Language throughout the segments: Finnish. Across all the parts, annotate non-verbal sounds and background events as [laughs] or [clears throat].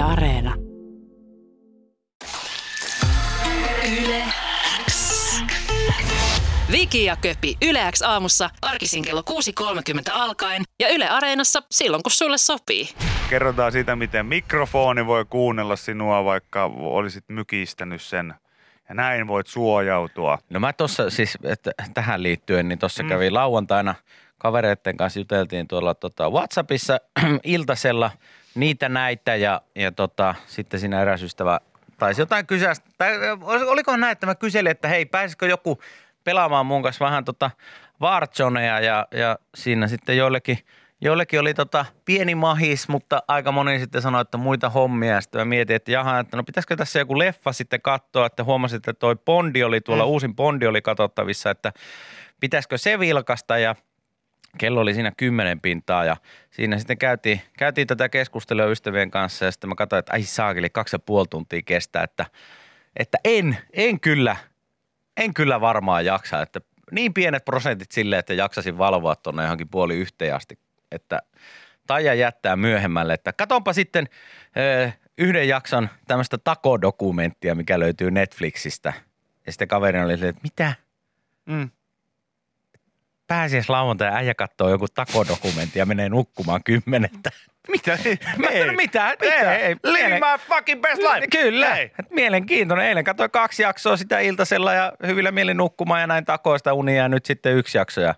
Yle Areena. Yle X. Viki ja Köpi Yle X aamussa arkisin kello 6.30 alkaen ja Yle Areenassa silloin kun sulle sopii. Kerrotaan siitä, miten mikrofoni voi kuunnella sinua, vaikka olisit mykistänyt sen. Ja näin voit suojautua. No mä tuossa siis, että tähän liittyen, niin tuossa mm. kävi lauantaina kavereiden kanssa juteltiin tuolla tota Whatsappissa [clears throat] iltasella niitä näitä ja, ja tota, sitten siinä eräs ystävä taisi jotain kysyä, tai oliko näin, että mä kyselin, että hei pääsisikö joku pelaamaan mun kanssa vähän tota Warzoneja ja, ja siinä sitten joillekin, joillekin oli tota pieni mahis, mutta aika moni sitten sanoi, että muita hommia. Ja sitten mä mietin, että jaha, että no pitäisikö tässä joku leffa sitten katsoa, että huomasin, että toi Bondi oli tuolla, mm. uusin Bondi oli katsottavissa, että pitäisikö se vilkasta ja kello oli siinä kymmenen pintaa ja siinä sitten käytiin, käytiin tätä keskustelua ystävien kanssa ja sitten mä katsoin, että ai saakeli, kaksi ja puoli tuntia kestää, että, että en, en kyllä – en kyllä varmaan jaksa, että niin pienet prosentit sille, että jaksasin valvoa tuonne johonkin puoli yhteen asti, että taija jättää myöhemmälle, että katonpa sitten ö, yhden jakson tämmöistä takodokumenttia, mikä löytyy Netflixistä. Ja sitten kaverin oli että mitä? Mm. Pääsiäis lauantai äijä katsoo joku takodokumentti ja menee nukkumaan kymmenettä. Mitä? Mä ei. No mitä? Mitä? Ei, ei. Live my fucking best life. Kyllä. Ei. Mielenkiintoinen. Eilen katsoin kaksi jaksoa sitä iltasella ja hyvillä mielin nukkumaan ja näin takoista unia ja nyt sitten yksi jakso ja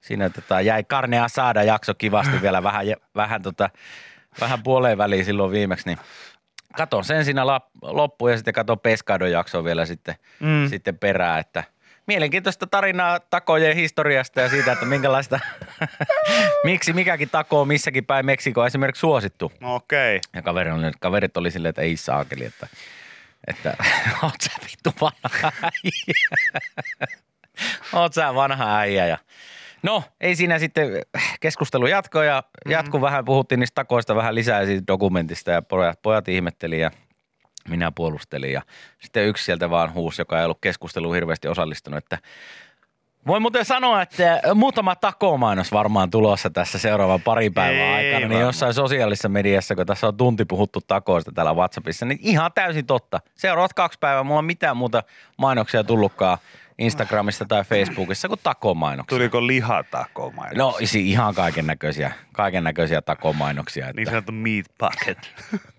siinä tota, jäi karnea saada jakso kivasti vielä vähän, vähän, tota, vähän puoleen väliin silloin viimeksi, niin katon sen siinä loppuun ja sitten katon Peskadon jaksoa vielä sitten, mm. sitten perään, että – mielenkiintoista tarinaa takojen historiasta ja siitä, että minkälaista, [laughs] miksi mikäkin tako on missäkin päin Meksikoa esimerkiksi suosittu. Okei. Okay. Ja kaveri oli, kaverit oli silleen, että ei saakeli, että, että [laughs] oot sä vittu vanha äijä. oot sä vanha äijä ja No, ei siinä sitten keskustelu jatko ja jatku mm-hmm. vähän, puhuttiin niistä takoista vähän lisää siitä dokumentista ja pojat, pojat ihmetteli ja minä puolustelin ja sitten yksi sieltä vaan huusi, joka ei ollut keskusteluun hirveästi osallistunut, että voi muuten sanoa, että muutama takomainos varmaan tulossa tässä seuraavan pari päivän ei aikana, niin varmaan. niin jossain sosiaalisessa mediassa, kun tässä on tunti puhuttu takoista täällä WhatsAppissa, niin ihan täysin totta. Seuraavat kaksi päivää, mulla on mitään muuta mainoksia tullutkaan Instagramissa tai Facebookissa kuin takomainoksia. Tuliko lihatakomainoksia? No ihan kaiken näköisiä, kaiken näköisiä takomainoksia. Että... Niin sanottu meat bucket. [laughs]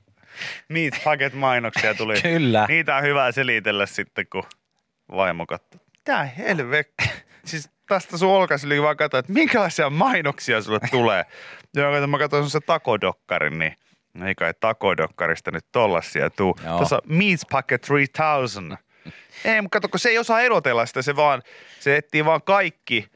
Meat Packet mainoksia tuli. [laughs] Kyllä. Niitä on hyvä selitellä sitten, kun vaimo katsoo. Mitä helvetti? Siis tästä sun olkaisyli vaan katsoa, että minkälaisia mainoksia sulle tulee. ja kun mä katsoin se takodokkarin, niin ei kai takodokkarista nyt tollasia tuu. Joo. Tuossa Meat Packet 3000. Ei, mutta kato, kun se ei osaa erotella sitä, se vaan, se etsii vaan kaikki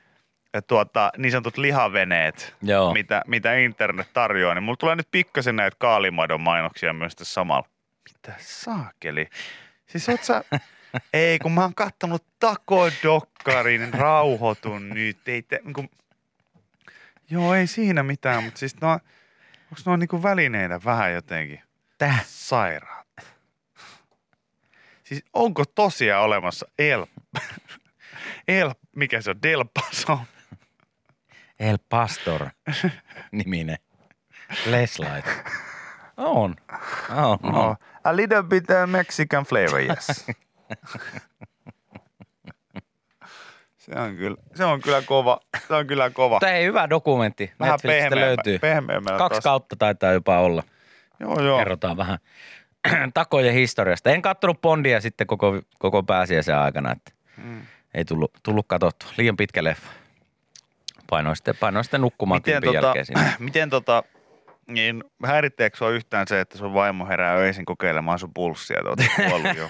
tuota, niin sanotut lihaveneet, Joo. Mitä, mitä internet tarjoaa, niin mulla tulee nyt pikkasen näitä kaalimadon mainoksia myös tässä samalla. Mitä saakeli? Siis oot sä... [laughs] ei, kun mä oon kattonut takodokkarin, rauhoitun nyt. Ei te, niin kuin... Joo, ei siinä mitään, mutta siis no, onko nuo niin välineinä vähän jotenkin Tää? sairaat? Siis onko tosiaan olemassa El... [laughs] El... Mikä se on? Del Paso El Pastor niminen Leslight. On. On, on. No, a little bit uh, Mexican flavor, yes. [laughs] se on kyllä, se on kyllä kova. Se on kyllä kova. Tämä ei hyvä dokumentti. Vähän Netflixistä löytyy. Kaksi tos. kautta taitaa jopa olla. Joo, joo. Kerrotaan vähän [clears throat] takojen historiasta. En katsonut Bondia sitten koko, koko pääsiäisen aikana, että hmm. ei tullut, tullut katsottua. Liian pitkä leffa. Painoin sitten, painoin sitten nukkumaan miten tota, jälkeen siinä. [clears throat] Miten tota, niin häiritteekö sua yhtään se, että sun vaimo herää öisin kokeilemaan sun pulssia, että oot kuollut jo?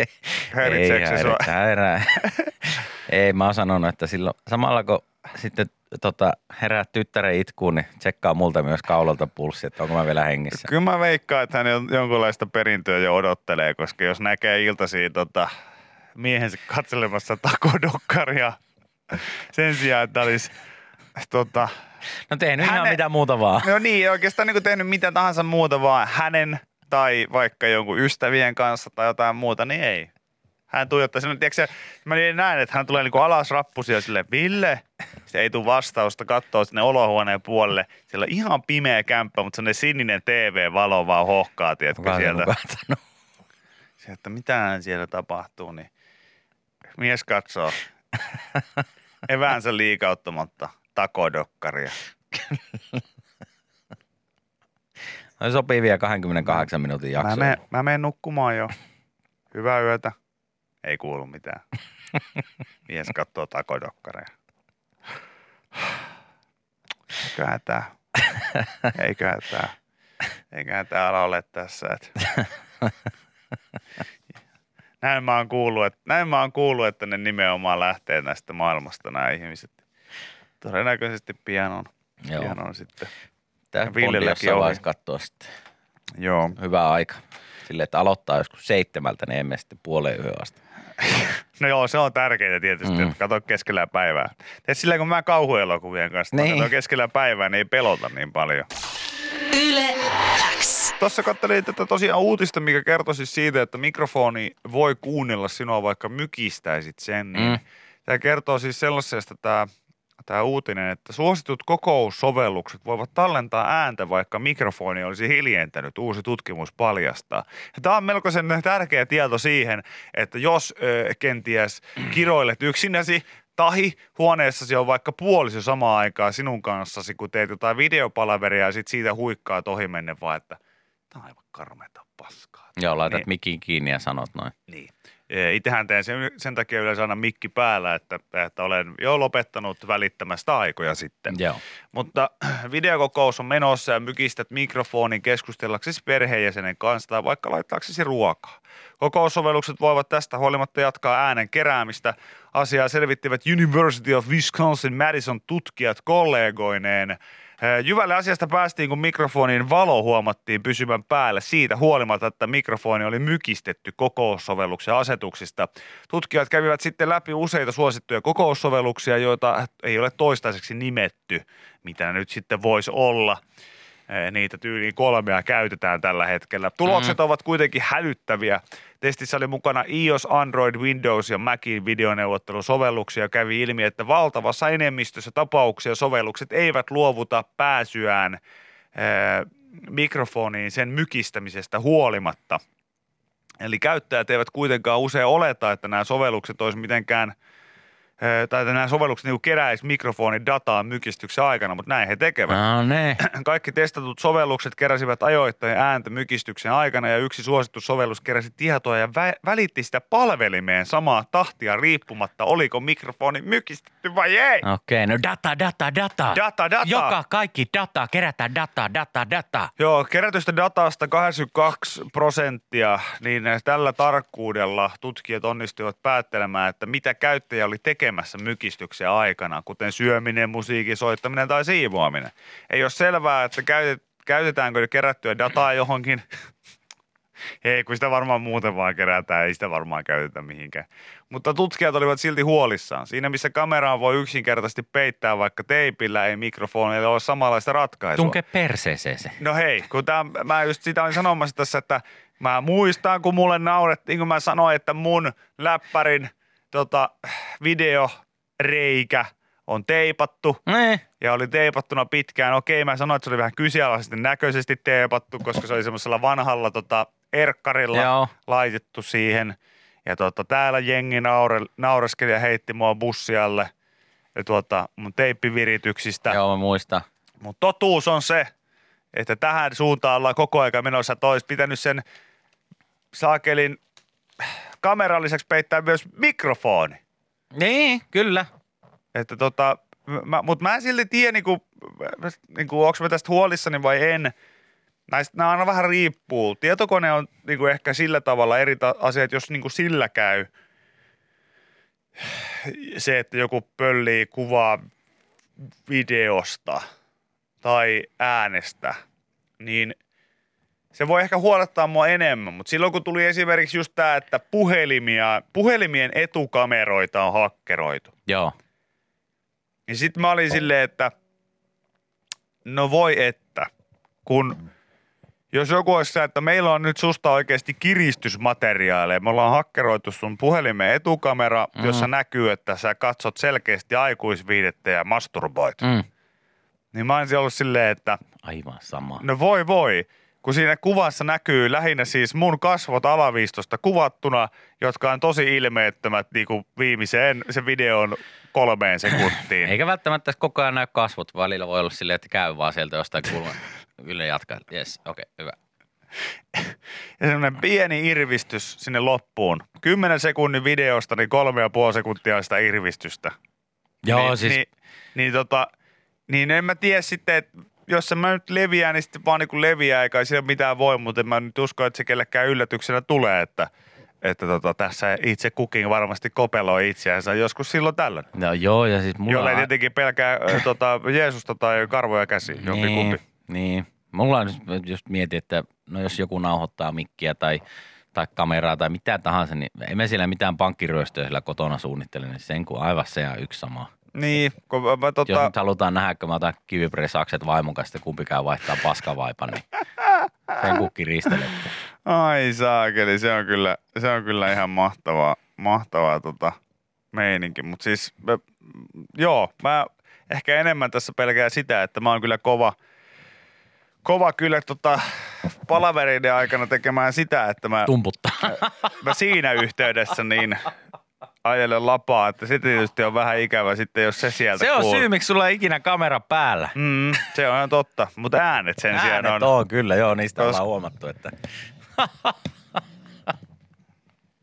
[laughs] Häiritseekö se sua? [laughs] Ei, mä oon sanonut, että silloin samalla kun sitten tota, herää tyttären itkuun, niin tsekkaa multa myös kaulalta pulssi, että onko mä vielä hengissä. Kyllä mä veikkaan, että hän jonkunlaista perintöä jo odottelee, koska jos näkee iltasi tota, miehensä katselemassa takodokkaria sen sijaan, että olisi [laughs] tota, No tehnyt hänen, ihan mitä muuta vaan. No niin, oikeastaan niin tehnyt mitä tahansa muuta vaan hänen tai vaikka jonkun ystävien kanssa tai jotain muuta, niin ei. hän tuijottaa sinne, tiedätkö, mä niin näen, että hän tulee niinku alas rappusia sille Ville, se ei tule vastausta, katsoo sinne olohuoneen puolelle. Siellä on ihan pimeä kämppä, mutta se sininen TV-valo vaan hohkaa, tiedätkö, Kukaan sieltä. sieltä. Että mitähän siellä tapahtuu, niin mies katsoo [laughs] eväänsä liikauttamatta takodokkaria. [laughs] No sopii vielä 28 minuutin jakso. Mä menen, mä menen nukkumaan jo. Hyvää yötä. Ei kuulu mitään. [laughs] Mies katsoo takodokkareja. Eiköhän tää, [laughs] eiköhän tää, eiköhän tää ala ole tässä. Et. Näin mä oon kuullut, että, näin mä oon kuullut, että ne nimenomaan lähtee näistä maailmasta nämä ihmiset. Todennäköisesti pian on, Joo. pian on sitten. Tää Ja Villelläkin jossain oli. vaiheessa katsoo sitten. Joo. Hyvä aika. Silleen, että aloittaa joskus seitsemältä, niin emme sitten puoleen yö asti. [laughs] No joo, se on tärkeää tietysti, Mm. että kato keskellä päivää. Teet silleen, kun mä kauhuelokuvien kanssa Niin. niin. katon keskellä päivää, niin ei pelota niin paljon. Yle X. Tuossa katselin tätä tosiaan uutista, mikä kertoi siis siitä, että mikrofoni voi kuunnella sinua, vaikka mykistäisit sen. Niin Mm. mm. Tämä kertoo siis sellaisesta tämä, tämä uutinen, että suositut kokoussovellukset voivat tallentaa ääntä, vaikka mikrofoni olisi hiljentänyt. Uusi tutkimus paljastaa. Ja tämä on melkoisen tärkeä tieto siihen, että jos ö, kenties kiroilet yksinäsi, tahi huoneessasi on vaikka puoliso samaan aikaan sinun kanssasi, kun teet jotain videopalaveria ja sit siitä huikkaa ohi menne vaan, että tämä on aivan karmeita paskaa. Joo, laitat Niin. mikin kiinni ja sanot noin. Niin. Itsehän teen sen, sen takia yleensä aina mikki päällä, että, että olen jo lopettanut välittämästä aikoja sitten. Joo. Mutta [clears throat] videokokous on menossa ja mykistät mikrofonin keskustellaksesi perheenjäsenen kanssa tai vaikka laittaaksesi ruokaa. Kokoussovellukset voivat tästä huolimatta jatkaa äänen keräämistä. Asiaa selvittivät University of Wisconsin Madison tutkijat kollegoineen. Jyvälle asiasta päästiin, kun mikrofonin valo huomattiin pysyvän päällä siitä huolimatta, että mikrofoni oli mykistetty kokoussovelluksen asetuksista. Tutkijat kävivät sitten läpi useita suosittuja kokoussovelluksia, joita ei ole toistaiseksi nimetty, mitä nyt sitten voisi olla. Niitä tyyliin kolmea käytetään tällä hetkellä. Tulokset ovat kuitenkin hälyttäviä. Testissä oli mukana iOS, Android, Windows ja Macin videoneuvottelusovelluksia. Kävi ilmi, että valtavassa enemmistössä tapauksia sovellukset eivät luovuta pääsyään eh, mikrofoniin sen mykistämisestä huolimatta. Eli käyttäjät eivät kuitenkaan usein oleta, että nämä sovellukset olisi mitenkään tai että nämä sovellukset niin keräisi mikrofonin dataa mykistyksen aikana, mutta näin he tekevät. No ne. [clears throat] Kaikki testatut sovellukset keräsivät ajoittain ääntä mykistyksen aikana ja yksi suosittu sovellus keräsi tietoa ja vä- välitti sitä palvelimeen samaa tahtia riippumatta, oliko mikrofoni mykistetty vai ei. Okei, no data, data, data. Data, data. Joka kaikki data, kerätään data, data, data. Joo, kerätystä datasta 82 prosenttia, niin tällä tarkkuudella tutkijat onnistuivat päättelemään, että mitä käyttäjä oli tekemässä mykistyksen aikana, kuten syöminen, musiikin soittaminen tai siivoaminen. Ei ole selvää, että käytet, käytetäänkö kerättyä dataa johonkin. [laughs] Ei, kun sitä varmaan muuten vaan kerätään, ei sitä varmaan käytetä mihinkään. Mutta tutkijat olivat silti huolissaan. Siinä, missä kameraan voi yksinkertaisesti peittää vaikka teipillä, ei mikrofonilla ole samanlaista ratkaisua. Tunke perseeseen se. No hei, kun tää, mä just sitä olin sanomassa tässä, että mä muistan, kun mulle naurettiin, kun mä sanoin, että mun läppärin tota, videoreikä on teipattu Ne. ja oli teipattuna pitkään. Okei, mä sanoin, että se oli vähän kyseenalaisesti näköisesti teipattu, koska se oli semmoisella vanhalla tota, erkkarilla Joo. laitettu siihen. Ja tota, täällä jengi naure, naureskeli ja heitti mua bussialle ja tuota, mun teippivirityksistä. Joo, mä muistan. Mutta totuus on se, että tähän suuntaan ollaan koko ajan menossa, että olisi pitänyt sen saakelin kameran lisäksi peittää myös mikrofoni. Niin, kyllä. Että tota, mä, mutta mä en silti tiedä, niinku, niinku, onko mä tästä huolissani vai en. Näistä, nämä aina vähän riippuu. Tietokone on niinku ehkä sillä tavalla eri ta- asia, jos niinku sillä käy se, että joku pöllii kuvaa videosta tai äänestä, niin se voi ehkä huolettaa mua enemmän, mutta silloin kun tuli esimerkiksi just tämä, että puhelimia, puhelimien etukameroita on hakkeroitu, Joo. niin sitten mä olin silleen, että no voi että, kun jos joku olisi se, että meillä on nyt susta oikeasti kiristysmateriaaleja. Me ollaan hakkeroitu sun puhelimen etukamera, mm. jossa näkyy, että sä katsot selkeästi aikuisviidettä ja masturboit. Mm. Niin mä olisin ollut silleen, että Aivan sama. no voi voi. Kun siinä kuvassa näkyy lähinnä siis mun kasvot alaviistosta kuvattuna, jotka on tosi ilmeettömät niin kuin viimeiseen sen videon kolmeen sekuntiin. [laughs] Eikä välttämättä koko ajan näy kasvot. Välillä voi olla silleen, että käy vaan sieltä jostain kulma. Kyllä [laughs] jatkaa. Jes, okei, okay, hyvä. [laughs] Ja semmoinen pieni irvistys sinne loppuun. Kymmenen sekunnin videosta, niin kolme ja puoli sekuntia sitä irvistystä. Joo, niin, siis Niin, niin, tota, niin en mä tiedä sitten, että jos se mä nyt leviää, niin sitten vaan niin kuin leviää, eikä sillä mitään voi, mutta en mä nyt usko, että se kellekään yllätyksenä tulee, että, että tota, tässä itse kukin varmasti kopeloi itseänsä joskus silloin tällöin. no joo, ja siis mulla Jolle ei tietenkin pelkää [clears throat] tota, Jeesusta tai karvoja käsi, jompi kumpi. niin, niin. Mulla on just mietin, että no jos joku nauhoittaa mikkiä tai, tai kameraa tai mitä tahansa, niin ei me siellä mitään pankkiryöstöä siellä kotona suunnittele, niin sen kuin aivan se on yksi sama. Niin, kun mä, mä, Jos tota, nyt halutaan nähdä, kun mä otan kivipresakset vaimon kanssa, että kumpi käy vaihtaa paskavaipan, niin sen kun kiristelette. Ai saakeli, se on kyllä, se on kyllä ihan mahtavaa, mahtavaa tota meininki. Mutta siis, mä, joo, mä ehkä enemmän tässä pelkää sitä, että mä oon kyllä kova, kova kyllä tota palavereiden aikana tekemään sitä, että mä, Tumputtaa. mä siinä yhteydessä niin ajelen lapaa, että se tietysti on vähän ikävä sitten, jos se sieltä Se on kuuluu. syy, miksi sulla ei ikinä kamera päällä. Mm, se on ihan totta, mutta äänet sen sijaan Äänet on. on kyllä, joo, niistä Kos- ollaan huomattu, että [laughs]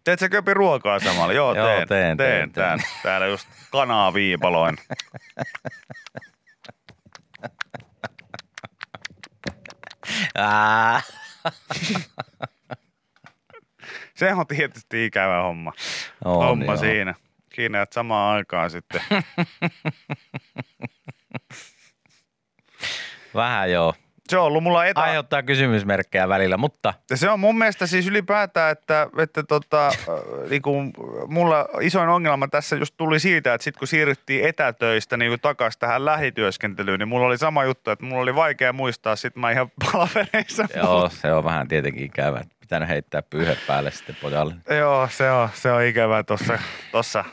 Teet sä köpi ruokaa samalla? Joo, Joo, teen, teen, teen, teen, tän. Täällä just kanaa viipaloin. [laughs] [laughs] Se on tietysti ikävä homma. on, homma joo. siinä. Siinä, että samaan aikaan sitten. [laughs] Vähän joo. Se on ollut mulla etä... Aiheuttaa kysymysmerkkejä välillä, mutta Ja se on mun mielestä siis ylipäätään, että, että tota, äh, niinku, mulla isoin ongelma tässä just tuli siitä, että sitten kun siirryttiin etätöistä niin takaisin tähän lähityöskentelyyn, niin mulla oli sama juttu, että mulla oli vaikea muistaa sit mä ihan palavereissa. joo, se on vähän tietenkin ikävä. Pitänyt heittää pyyhe päälle sitten pojalle. Joo, se on, se on ikävää tuossa tossa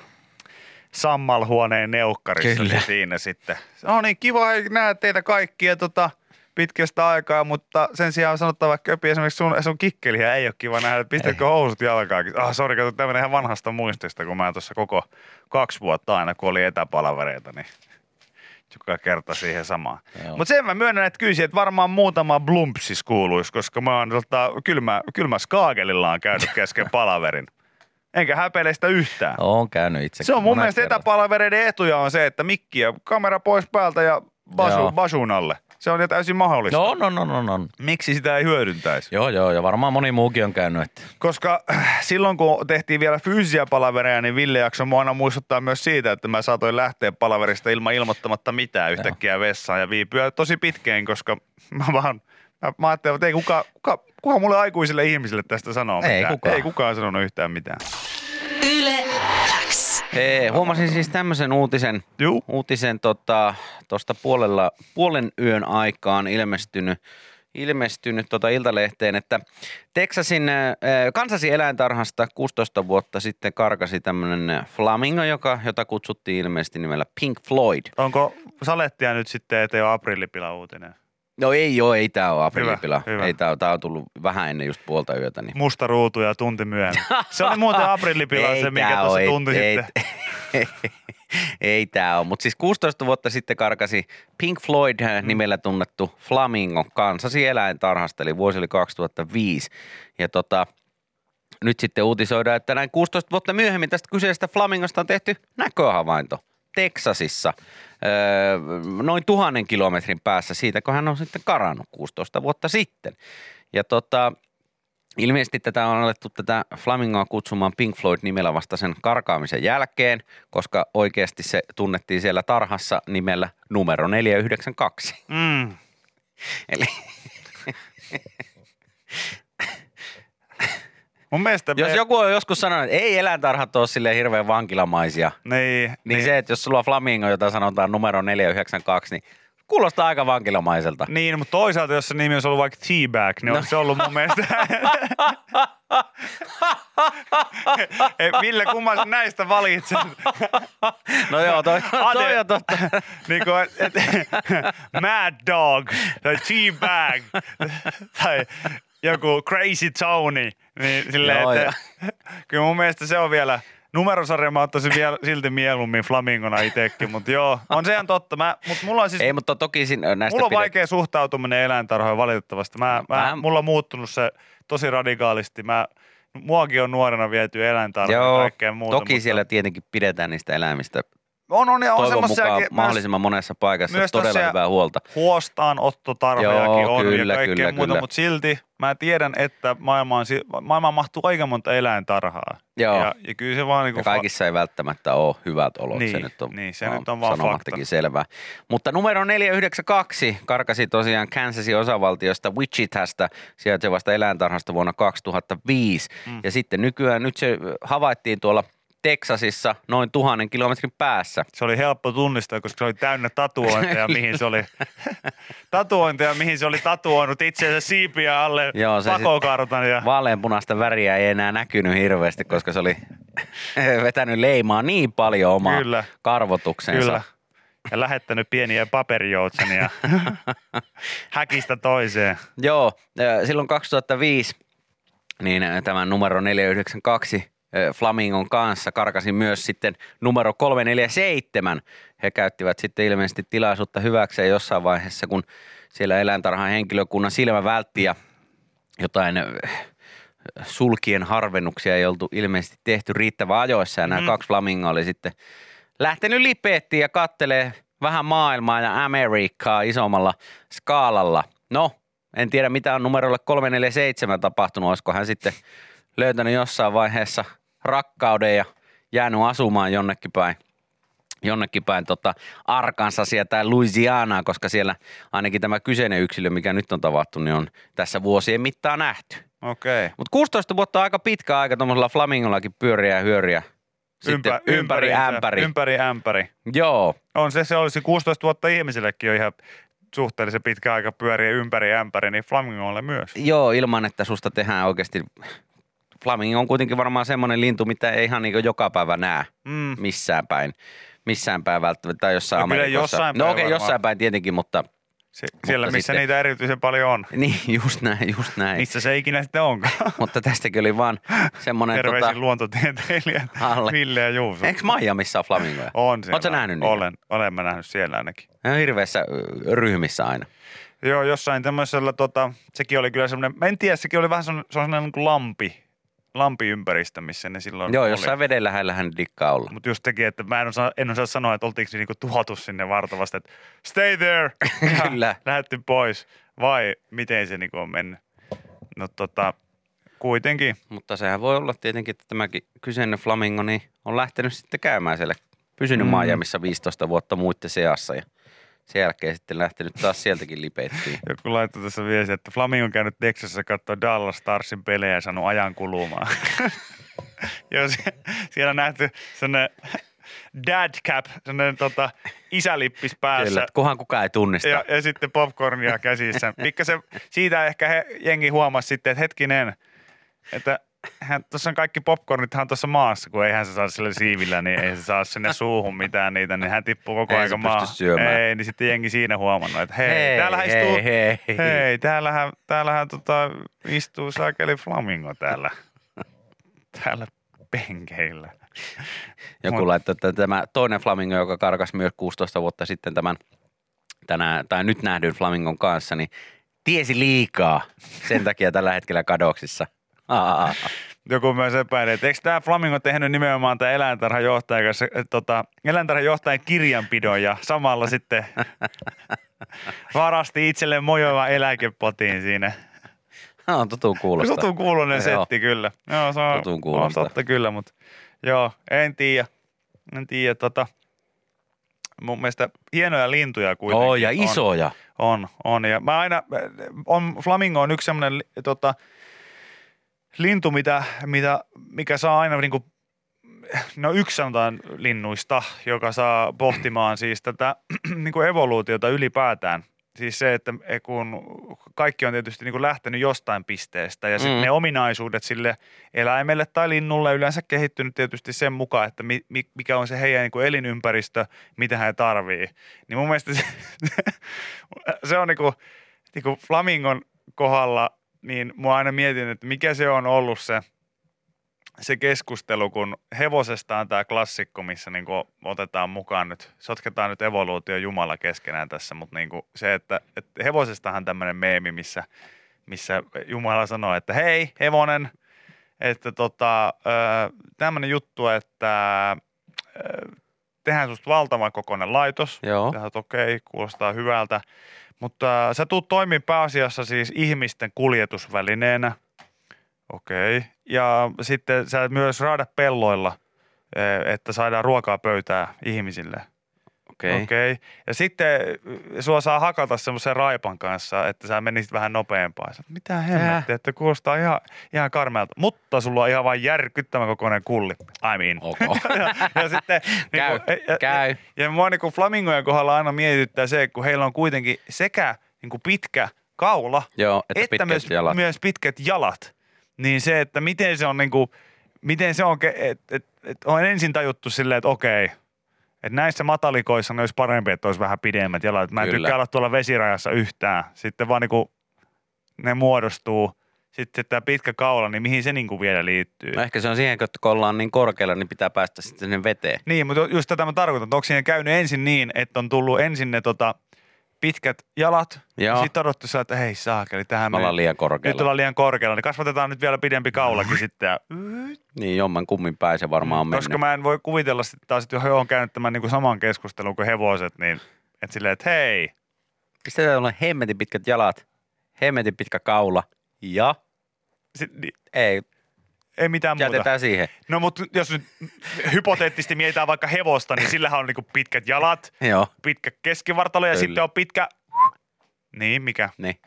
sammalhuoneen neukkarissa Kyllä. siinä sitten. No niin, kiva nähdä teitä kaikkia tota, pitkästä aikaa, mutta sen sijaan on sanottava köpi esimerkiksi sun, sun kikkeliä ei ole kiva nähdä, että pistätkö housut jalkaakin. Ah, sori, kato tämmöinen ihan vanhasta muistista, kun mä tuossa koko kaksi vuotta aina, kun oli etäpalavereita, niin joka kerta siihen samaan. Mutta sen mä myönnän, että kyllä sieltä varmaan muutama blumpsis kuuluisi, koska mä oon tota, kylmä, kylmä skaagelilla on käynyt kesken [laughs] palaverin. Enkä häpeile sitä yhtään. Oon käynyt itse. Se on mun mielestä etäpalavereiden etuja on se, että mikki ja kamera pois päältä ja basu, basun alle. Se on jo täysin mahdollista. No, no, no, no, no. Miksi sitä ei hyödyntäisi? Joo, joo, ja varmaan moni muukin on käynyt. Että. Koska äh, silloin kun tehtiin vielä fyysisiä palavereja, niin Ville jakso mua aina muistuttaa myös siitä, että mä saatoin lähteä palaverista ilman ilmoittamatta mitään yhtäkkiä vessaan ja viipyä tosi pitkään, koska mä vaan Mä, mä ajattelin, että ei kuka, kuka, kuka mulle aikuisille ihmisille tästä sanoo Ei mitään. kukaan. Ei kukaan sanonut yhtään mitään. Hei, huomasin siis tämmöisen uutisen, Juu. uutisen tuosta tota puolella, puolen yön aikaan ilmestynyt, ilmestynyt tota iltalehteen, että Texasin äh, Kansasin eläintarhasta 16 vuotta sitten karkasi tämmöinen flamingo, joka, jota kutsuttiin ilmeisesti nimellä Pink Floyd. Onko salettia nyt sitten, että ole aprillipila uutinen? No ei joo, ei tämä ole aprillipila. hyvä. Ei tämä, tämä on tullut vähän ennen just puolta yötä. Niin. Musta ruutu ja tunti myöhemmin. Se oli muuten aprillipila Ei se, mikä tuossa tunti ei, sitten. [laughs] Ei, ei tämä ole, mutta siis 16 vuotta sitten karkasi Pink Floyd Mm. nimellä tunnettu Flamingo Kansasin eläintarhasta, eli vuosi oli 2005. Ja tota, nyt sitten uutisoidaan, että näin 16 vuotta myöhemmin tästä kyseisestä Flamingosta on tehty näköhavainto Teksasissa öö, noin tuhannen kilometrin päässä siitä, kun hän on sitten karannut 16 vuotta sitten. Ja tota, Ilmeisesti tätä on alettu tätä Flamingoa kutsumaan Pink Floyd-nimellä vasta sen karkaamisen jälkeen, koska oikeasti se tunnettiin siellä tarhassa nimellä numero 492. Mm. Eli [laughs] Mun mielestä jos me- joku on joskus sanonut, että ei eläintarhat ole silleen hirveän vankilamaisia, Niin, niin, se, että jos sulla on Flamingo, jota sanotaan numero 492, niin Kuulostaa aika vankilamaiselta. Niin, mutta toisaalta, jos se nimi olisi ollut vaikka Teabag, niin no. olisi se ollut mun mielestä... [laughs] Ei, Ville, kumman näistä valitset? No joo, toi, toi on totta. niin kuin, et, Mad Dog tai Teabag tai joku Crazy Tony. Niin silleen, Joo, että, [laughs] kyllä mun mielestä se on vielä, numerosarja mä ottaisin vielä, silti mieluummin Flamingona itsekin, mutta joo, on se ihan totta. Mä, mutta mulla on siis, Ei, mutta toki siinä näistä mulla on pidetään- vaikea suhtautuminen eläintarhoihin valitettavasti. Mä, mä, Mä- mulla on muuttunut se tosi radikaalisti. Mä, muakin on nuorena viety eläintarhoihin ja kaikkea muuta. toki mutta siellä tietenkin pidetään niistä eläimistä on, on, on toivon mukaan myös mahdollisimman monessa paikassa myös todella hyvää huolta. huostaanottotarhojakin Joo, on kyllä, ja kaikkea kyllä, muuta, kyllä. mutta silti mä tiedän, että maailmaan, maailmaan mahtuu aika monta eläintarhaa. Joo. Ja, ja kyllä se vaan niinku Ja kaikissa ei välttämättä ole hyvät olot, se Niin, nyt on, niin, se nyt on vaan fakta. selvää. Mutta numero 492 karkasi tosiaan Kansasin osavaltiosta Wichitasta sijaitsevasta eläintarhasta vuonna 2005. Mm. Ja sitten nykyään, nyt se havaittiin tuolla Teksasissa noin tuhannen kilometrin päässä. Se oli helppo tunnistaa, koska se oli täynnä tatuointeja, mihin se oli, [laughs] tatuointeja, mihin se oli tatuoinut itseensä siipiä alle Joo, se pakokartan. Ja, Vaaleanpunaista väriä ei enää näkynyt hirveästi, koska se oli [laughs] vetänyt leimaa niin paljon omaa Kyllä. karvotuksensa. kyllä. Ja lähettänyt pieniä paperijoutsenia [laughs] häkistä toiseen. Joo, äh, silloin 2005 niin äh, tämän numero 492 äh, Flamingon kanssa karkasi myös sitten numero 347. He käyttivät sitten ilmeisesti tilaisuutta hyväkseen jossain vaiheessa, kun siellä eläintarhan henkilökunnan silmä vältti ja jotain sulkien harvennuksia ei oltu ilmeisesti tehty riittävän ajoissa ja nämä Mhm. kaksi flamingoa oli sitten lähtenyt lipeettiin ja kattelee vähän maailmaa ja Amerikkaa isommalla skaalalla. No, en tiedä mitä on numerolle 347 tapahtunut, olisiko hän sitten löytänyt jossain vaiheessa rakkauden ja jäänyt asumaan jonnekin päin jonnekin päin tota Arkansasia tai Louisianaa, koska siellä ainakin tämä kyseinen yksilö, mikä nyt on tavattu, niin on tässä vuosien mittaan nähty. Okei. Okay. Mutta 16 vuotta on aika pitkä aika tuommoisella flamingollakin pyöriä ja hyöriä. Sitten Ympä, ympäri ämpäri. Ympäri ämpäri. Joo, On se, se olisi 16 vuotta ihmisillekin jo ihan suhteellisen pitkä aika pyöriä ympäri ämpäri, niin Flamingolle myös. joo, ilman että susta tehdään oikeasti... Flamingo on kuitenkin varmaan semmoinen lintu, mitä ei ihan niin joka päivä näe Mm. missään päin. Missään päin välttämättä, tai jossain No Amerikassa. jossain no okei, varmaan. jossain päin tietenkin, mutta Se, siellä, missä sitten- niitä erityisen paljon on. [laughs] niin, just näin, just näin. Missä se ikinä sitten onkaan. [laughs] Mutta tästäkin oli vaan semmoinen... Terveisin Tota, luontotieteilijät Alle. Ville ja Juuso. eikö Miamiissa ole flamingoja? On siellä. Oletko nähnyt niitä? Olen, olen mä nähnyt siellä ainakin. Ne on hirveässä ryhmissä aina. Joo, jossain tämmöisellä, tota, sekin oli kyllä semmoinen, mä en tiedä, sekin oli vähän semmoinen, se on semmoinen niin kuin lampi, lampiympäristö, missä ne silloin Joo, oli. jossain veden lähellähän ne dikkaa olla. Mutta just teki, että mä en osaa, en osaa sanoa, että oltiinko niinku tuhottu sinne vartavasti, että stay there. [laughs] Kyllä. [laughs] Lähetty pois. Vai miten se niinku on mennyt. No tota, kuitenkin. Mutta sehän voi olla tietenkin, että tämäkin kyseinen flamingo niin on lähtenyt sitten käymään siellä, pysynyt Mm. Miamiissa 15 vuotta muiden seassa ja sen jälkeen sitten lähtenyt taas sieltäkin lipeettiin. [laughs] Joku laittoi tässä viesti, että Flamingo on käynyt Texasissa katsoa Dallas Starsin pelejä ja saanut ajan kulumaan. [laughs] Joo, sie- siellä on nähty sellainen dad cap, sellainen tota, isälippis päässä. Kyllä, kunhan kukaan ei tunnista. Ja, ja sitten popcornia käsissä. Pikkasen siitä ehkä he, jengi huomasi sitten, että hetkinen, että hän, tuossa on kaikki popcornithan tuossa maassa, kun eihän se saa sillä siivillä, niin ei se saa sinne suuhun mitään niitä, niin hän tippuu koko ajan maahan. syömään. Ei, niin sitten jengi siinä huomannut, että hei, Hei, täällähän hei, istuu, hei. hei täällähän, täällähän tota, istuu saakeli flamingo täällä, täällä penkeillä. Joku Mut- laittoi, että tämä toinen flamingo, joka karkas myös 16 vuotta sitten tämän tänään, tai nyt nähdyn flamingon kanssa, niin tiesi liikaa sen takia tällä hetkellä kadoksissa. Joku myös epäilee, että eikö tämä Flamingo tehnyt nimenomaan tämä eläintarhan johtajan kanssa, tota, eläintarhan johtajan kirjanpidon ja samalla sitten [laughs] varasti itselleen mojoavan eläkepotin siinä. on tutun kuulosta. Tutun kuulonen Joo. setti kyllä. Joo, se on, Tutun on kuulosta. totta kyllä, mutta joo, en tiedä. En tiedä, tota, mun mielestä hienoja lintuja kuitenkin Oh, ja on. isoja. On, on. Ja mä aina, on, flamingo on yksi semmoinen tota, lintu, mitä, mitä, mikä saa aina niinku no yksi sanotaan linnuista, joka saa pohtimaan siis tätä [clears throat] niin kuin evoluutiota ylipäätään. Siis se, että kun kaikki on tietysti niin kuin lähtenyt jostain pisteestä ja sitten Mm. ne ominaisuudet sille eläimelle tai linnulle yleensä kehittynyt tietysti sen mukaan, että mi, mi, mikä on se heidän niin kuin elinympäristö, mitä he tarvii. Niin mun mielestä se, [laughs] se on niin kuin, niin kuin flamingon kohdalla, niin mä aina mietin, että mikä se on ollut se, se keskustelu, kun hevosesta on tämä klassikko, missä niin otetaan mukaan nyt, sotketaan nyt evoluutio Jumala keskenään tässä, mutta niin se, että, että hevosestahan tämmöinen meemi, missä, missä Jumala sanoo, että hei hevonen, että tota, tämmöinen juttu, että tehdään susta valtavan kokoinen laitos. Joo. Ja okei, okay, kuulostaa hyvältä. Mutta äh, sä tuut toimimaan pääasiassa siis ihmisten kuljetusvälineenä. Okei. Okay. Ja sitten sä myös raada pelloilla, eh, että saadaan ruokaa pöytää ihmisille. Okei. Okay. Okay. Ja sitten äh, sua saa hakata semmoisen raipan kanssa, että sä menisit vähän nopeampaa. Sä, mitä hemmettiä, että kuulostaa ihan, ihan karmealta. Mutta sulla on ihan vain järkyttävän kokoinen kulli. I mean. Ok. [laughs] ja, ja sitten, [laughs] Käy, niin ja, käy. Ja, ja mua niin flamingojen kohdalla aina mietityttää se, kun heillä on kuitenkin sekä niin kuin pitkä kaula, Joo, että, että, pitkät myös, jalat. myös pitkät jalat. Niin se, että miten se on niin kuin, miten se on, että et, et on ensin tajuttu silleen, että okei, että näissä matalikoissa ne olisi parempi, että olisi vähän pidemmät jalat. Mä en Kyllä. tykkää olla tuolla vesirajassa yhtään. Sitten vaan niin kuin ne muodostuu. Sitten tämä pitkä kaula, niin mihin se niin kuin vielä liittyy? No ehkä se on siihen, että kun ollaan niin korkealla, niin pitää päästä sitten sinne veteen. Niin, mutta just tätä mä tarkoitan, että onko siinä käynyt ensin niin, että on tullut ensin ne tota, pitkät jalat, Joo. ja sitten odottu sillä, että hei saakeli, tähän Me ollaan liian nyt korkealla. ollaan liian korkealla, niin kasvatetaan nyt vielä pidempi kaulakin sitten. Ja, Niin, jomman kummin päin se varmaan on koska mennyt. mä en voi kuvitella sitten taas, että he on käynyt tämän niin kuin saman keskustelun kuin hevoset, niin että silleen, että hei, Pistetään olla hemmetin pitkät jalat, hemmetin pitkä kaula ja sit, niin, ei, ei mitään muuta. jätetään siihen. No mutta jos nyt hypoteettisesti mietitään vaikka hevosta, niin sillähän on niin kuin pitkät jalat, [laughs] Joo, pitkä keskivartalo ja Kyllä. sitten on pitkä... Niin, mikä? niin.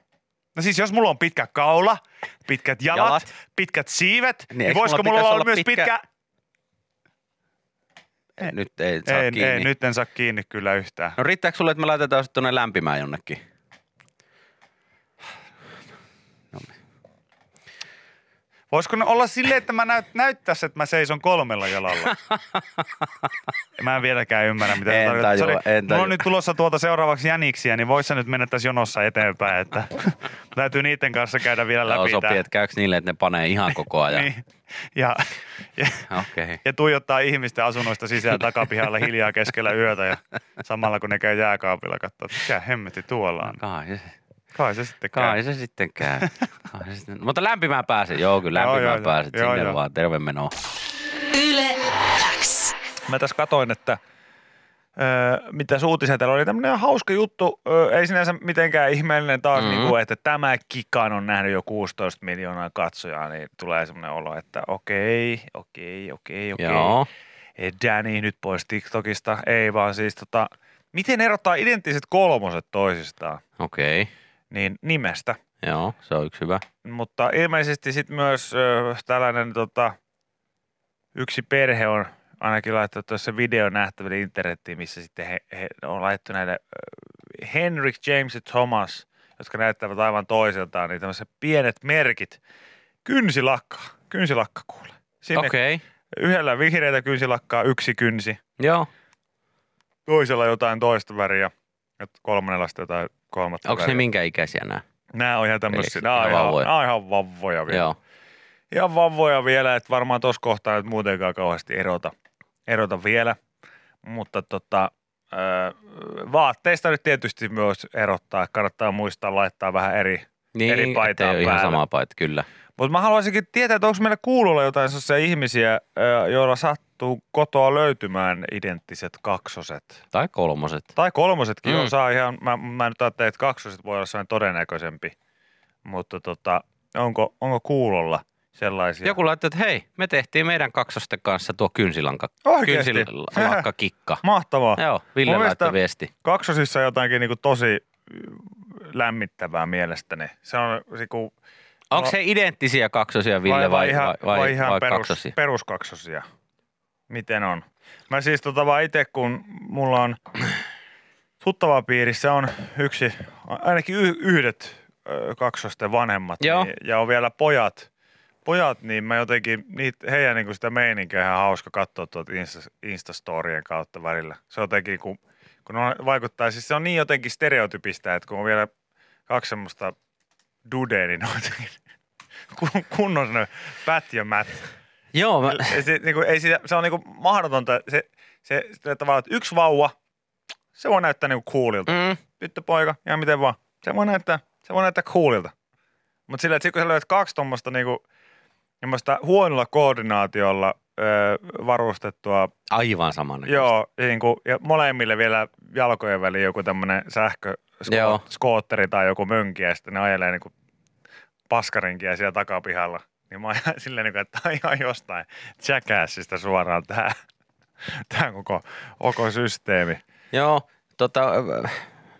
No siis jos mulla on pitkä kaula, pitkät jalat, Jalat. pitkät siivet, Niin, niin, voisiko mulla mulla olla, olla myös pitkä- pitkä... Nyt ei saa Ei, kiinni. ei, nyt en saa kiinni kyllä yhtään. No riittääkö sulle, että me laitetaan sitten tuonne lämpimään jonnekin? Voisiko ne olla silleen, että mä näyt, näyttäisin, että mä seison kolmella jalalla? [laughs] mä en vieläkään ymmärrä, mitä En tajua, Sori, en Mulla on nyt tulossa tuolta seuraavaksi jäniksiä, niin vois sä nyt mennä tässä jonossa eteenpäin, että [laughs] täytyy niiden kanssa käydä vielä Joo, läpi sopii, tää. että käykö niille, että ne panee ihan koko ajan. [laughs] Niin. Ja, ja. Okay. ja tuijottaa ihmisten asunnoista sisään takapihalla hiljaa keskellä yötä ja samalla kun ne käy jääkaapilla katsoa, että mikä hemmetti tuolla on. Se, Kai se sitten käy. kai se sitten käy. Kai se sitten. Mutta lämpimään pääsee. Joo, kyllä Joo, lämpimään joo, pääset. joo, Sinne joo. vaan terve menoa. Yle X. Mä tässä katoin, että Öö, mitä uutisia täällä oli. Tämmöinen hauska juttu, öö, ei sinänsä mitenkään ihmeellinen taas, Mhm. mm-hmm. niin kuin, että tämä kikan on nähnyt jo 16 miljoonaa katsojaa, niin tulee semmoinen olo, että okei, okei, okei, okei. Joo. Ei Danny nyt pois TikTokista, ei vaan siis tota, miten erottaa identtiset kolmoset toisistaan, Okei. Okay. Niin nimestä. Joo, se on yksi hyvä. Mutta ilmeisesti sitten myös ö, tällainen tota, yksi perhe on ainakin laittanut tuossa video nähtäville internettiin, missä sitten he, he on laittu näille Henrik, James ja Thomas, jotka näyttävät aivan toisiltaan, niin tämmöiset pienet merkit. Kynsilakka, kynsilakka kuule. Sinne Okei. Okay. yhdellä vihreitä kynsilakkaa, yksi kynsi, Joo. toisella jotain toista väriä ja kolmannella sitten jotain kolmatta Onko ne minkä ikäisiä nämä? Nämä on ihan tämmöisiä, nämä on ihan vauvoja. nämä on ihan vavvoja vielä. Joo. Ihan vavvoja vielä, että varmaan tuossa kohtaa nyt muutenkaan kauheasti erota, erota vielä. Mutta tota, vaatteista nyt tietysti myös erottaa. Kannattaa muistaa laittaa vähän eri. Niin, Eri paitaa ole ihan päällä. sama paita, kyllä. Mutta mä haluaisinkin tietää, että onko meillä kuulolla jotain sellaisia ihmisiä, joilla sattuu kotoa löytymään identtiset kaksoset. Tai kolmoset. Tai kolmosetkin Mm. on, saa ihan, mä, mä nyt ajattelen, että kaksoset voi olla sellainen todennäköisempi. Mutta tota, onko, onko kuulolla sellaisia? Joku laittoi, että hei, me tehtiin meidän kaksosten kanssa tuo kynsilanka, kynsilanka kikka. [laughs] Mahtavaa. Joo, Ville laittoi viesti. Kaksosissa on jotakin niinku tosi mm, lämmittävää mielestäni. Se on niinku, Onko No- se identtisiä kaksosia, Ville, vai, vai, vai, vai, ihan vai perus, kaksosia? peruskaksosia. Miten on. Mä siis tota vaan itse, kun mulla on tuttava piirissä on yksi, ainakin y- yhdet ö, kaksosten vanhemmat Joo. Niin, ja on vielä pojat, pojat, niin mä jotenkin, niitä, heidän niin sitä meininkiä on ihan hauska katsoa tuolta Insta, Instastorien kautta välillä. Se on jotenkin, kun, kun on, vaikuttaa, siis se on niin jotenkin stereotypistä, että kun on vielä kaksi semmoista dudea, niin on jotenkin [laughs] kun- kunnon Matt. Joo, mä, Ei se, niin kuin, ei sitä, se on niin kuin mahdotonta. Se, se, se tavallaan, että yksi vauva, se voi näyttää niin kuin coolilta. mm, Tyttöpoika, ihan miten vaan. Se voi näyttää, se voi näyttää coolilta. Mutta sillä, että sit kun sä löydät kaksi tuommoista niin kuin, huonolla koordinaatiolla öö, varustettua, aivan saman. joo, niin kuin, ja molemmille vielä jalkojen väliin joku tämmöinen sähkö skootteri tai joku mönki ja sitten ne ajelee niin kuin paskarinkia siellä takapihalla. Niin mä oon silleen, niin kuin, että tää on ihan jostain jackassista suoraan tämä, tämä koko, koko systeemi. Joo, tota,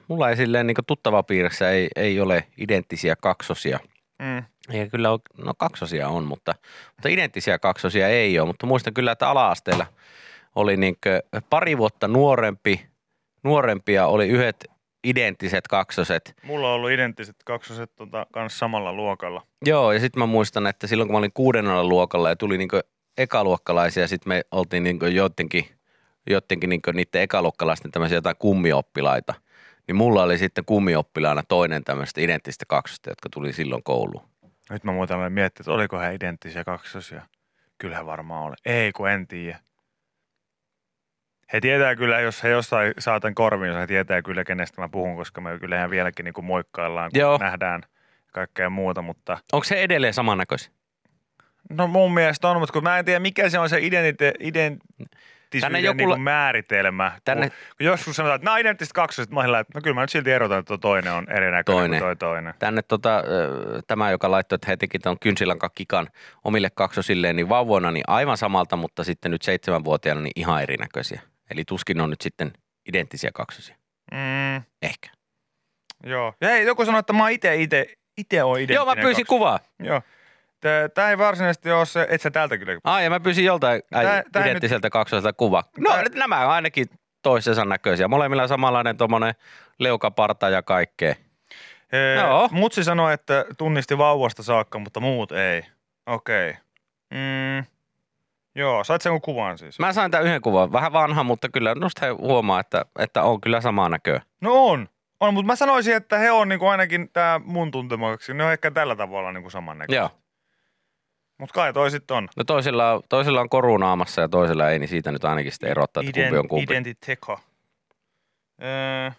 mulla ei silleen niin tuttava piirissä ei, ei ole identtisiä kaksosia. Mm. Ei kyllä no kaksosia on, mutta, mutta identtisiä kaksosia ei ole. Mutta muistan kyllä, että ala-asteella oli niin pari vuotta nuorempi, nuorempia oli yhdet identtiset kaksoset. Mulla on ollut identtiset kaksoset tota, kanssa samalla luokalla. Joo, ja sitten mä muistan, että silloin kun mä olin kuudennella luokalla ja tuli niin ekaluokkalaisia, sitten me oltiin niin jotenkin, jotenkin niin niiden ekaluokkalaisten tämmöisiä jotain kummioppilaita. Niin mulla oli sitten kummioppilaana toinen tämmöistä identtistä kaksosta, jotka tuli silloin kouluun. Nyt mä muuten miettiä, että oliko he identtisiä kaksosia. Kyllähän varmaan oli. Ei, kun en tiedä. He tietää kyllä, jos he jossain saatan korviin, he tietää kyllä, kenestä mä puhun, koska me kyllähän vieläkin niin kuin moikkaillaan, kun Joo. nähdään kaikkea muuta, mutta Onko se edelleen samannäköisiä? no mun mielestä on, mutta kun mä en tiedä, mikä se on se identite, Tänne identiteetin joku- niin määritelmä. Tänne- Kun, kun joskus sanotaan, että nämä on identtiset kaksoset, mä sillä, että no kyllä mä nyt silti erotan, että tuo toinen on erinäköinen Toinen. kuin toi toinen. Tänne tota, tämä, joka laittoi, että he teki tuon kynsilanka kikan omille kaksosilleen, niin vauvoina niin aivan samalta, mutta sitten nyt seitsemänvuotiaana niin ihan erinäköisiä. Eli tuskin on nyt sitten identtisiä kaksosia. Mm, Ehkä. joo. Ja hei, joku sanoi, että mä oon ite, ite, ite oon identtinen Joo, mä pyysin kaksonen. kuvaa. Joo. Tämä ei varsinaisesti ole se, et sä täältä kyllä. Ai, ja mä pyysin joltain Tää- Tää, identtiseltä kaksoselta kuva. No, Tää- nyt nämä on ainakin toisensa näköisiä. Molemmilla samanlainen tuommoinen leukaparta ja kaikkea. Ee, Joo. Mutsi sanoi, että tunnisti vauvasta saakka, mutta muut ei. Okei. Okay. Mm, joo, sait sen kuvan siis? Mä sain tämän yhden kuvan. Vähän vanha, mutta kyllä nosta huomaa, että, että on kyllä samaa näköä. No on. On, mutta mä sanoisin, että he on niinku ainakin tämä mun tuntemaksi. Ne on ehkä tällä tavalla niinku samannäköisiä. Joo. Mutta kai toi sitten on. No toisella, on- toisella on korunaamassa ja toisella ei, niin siitä nyt ainakin sitten erottaa, että kumpi on kumpi. Identiteko. Öö,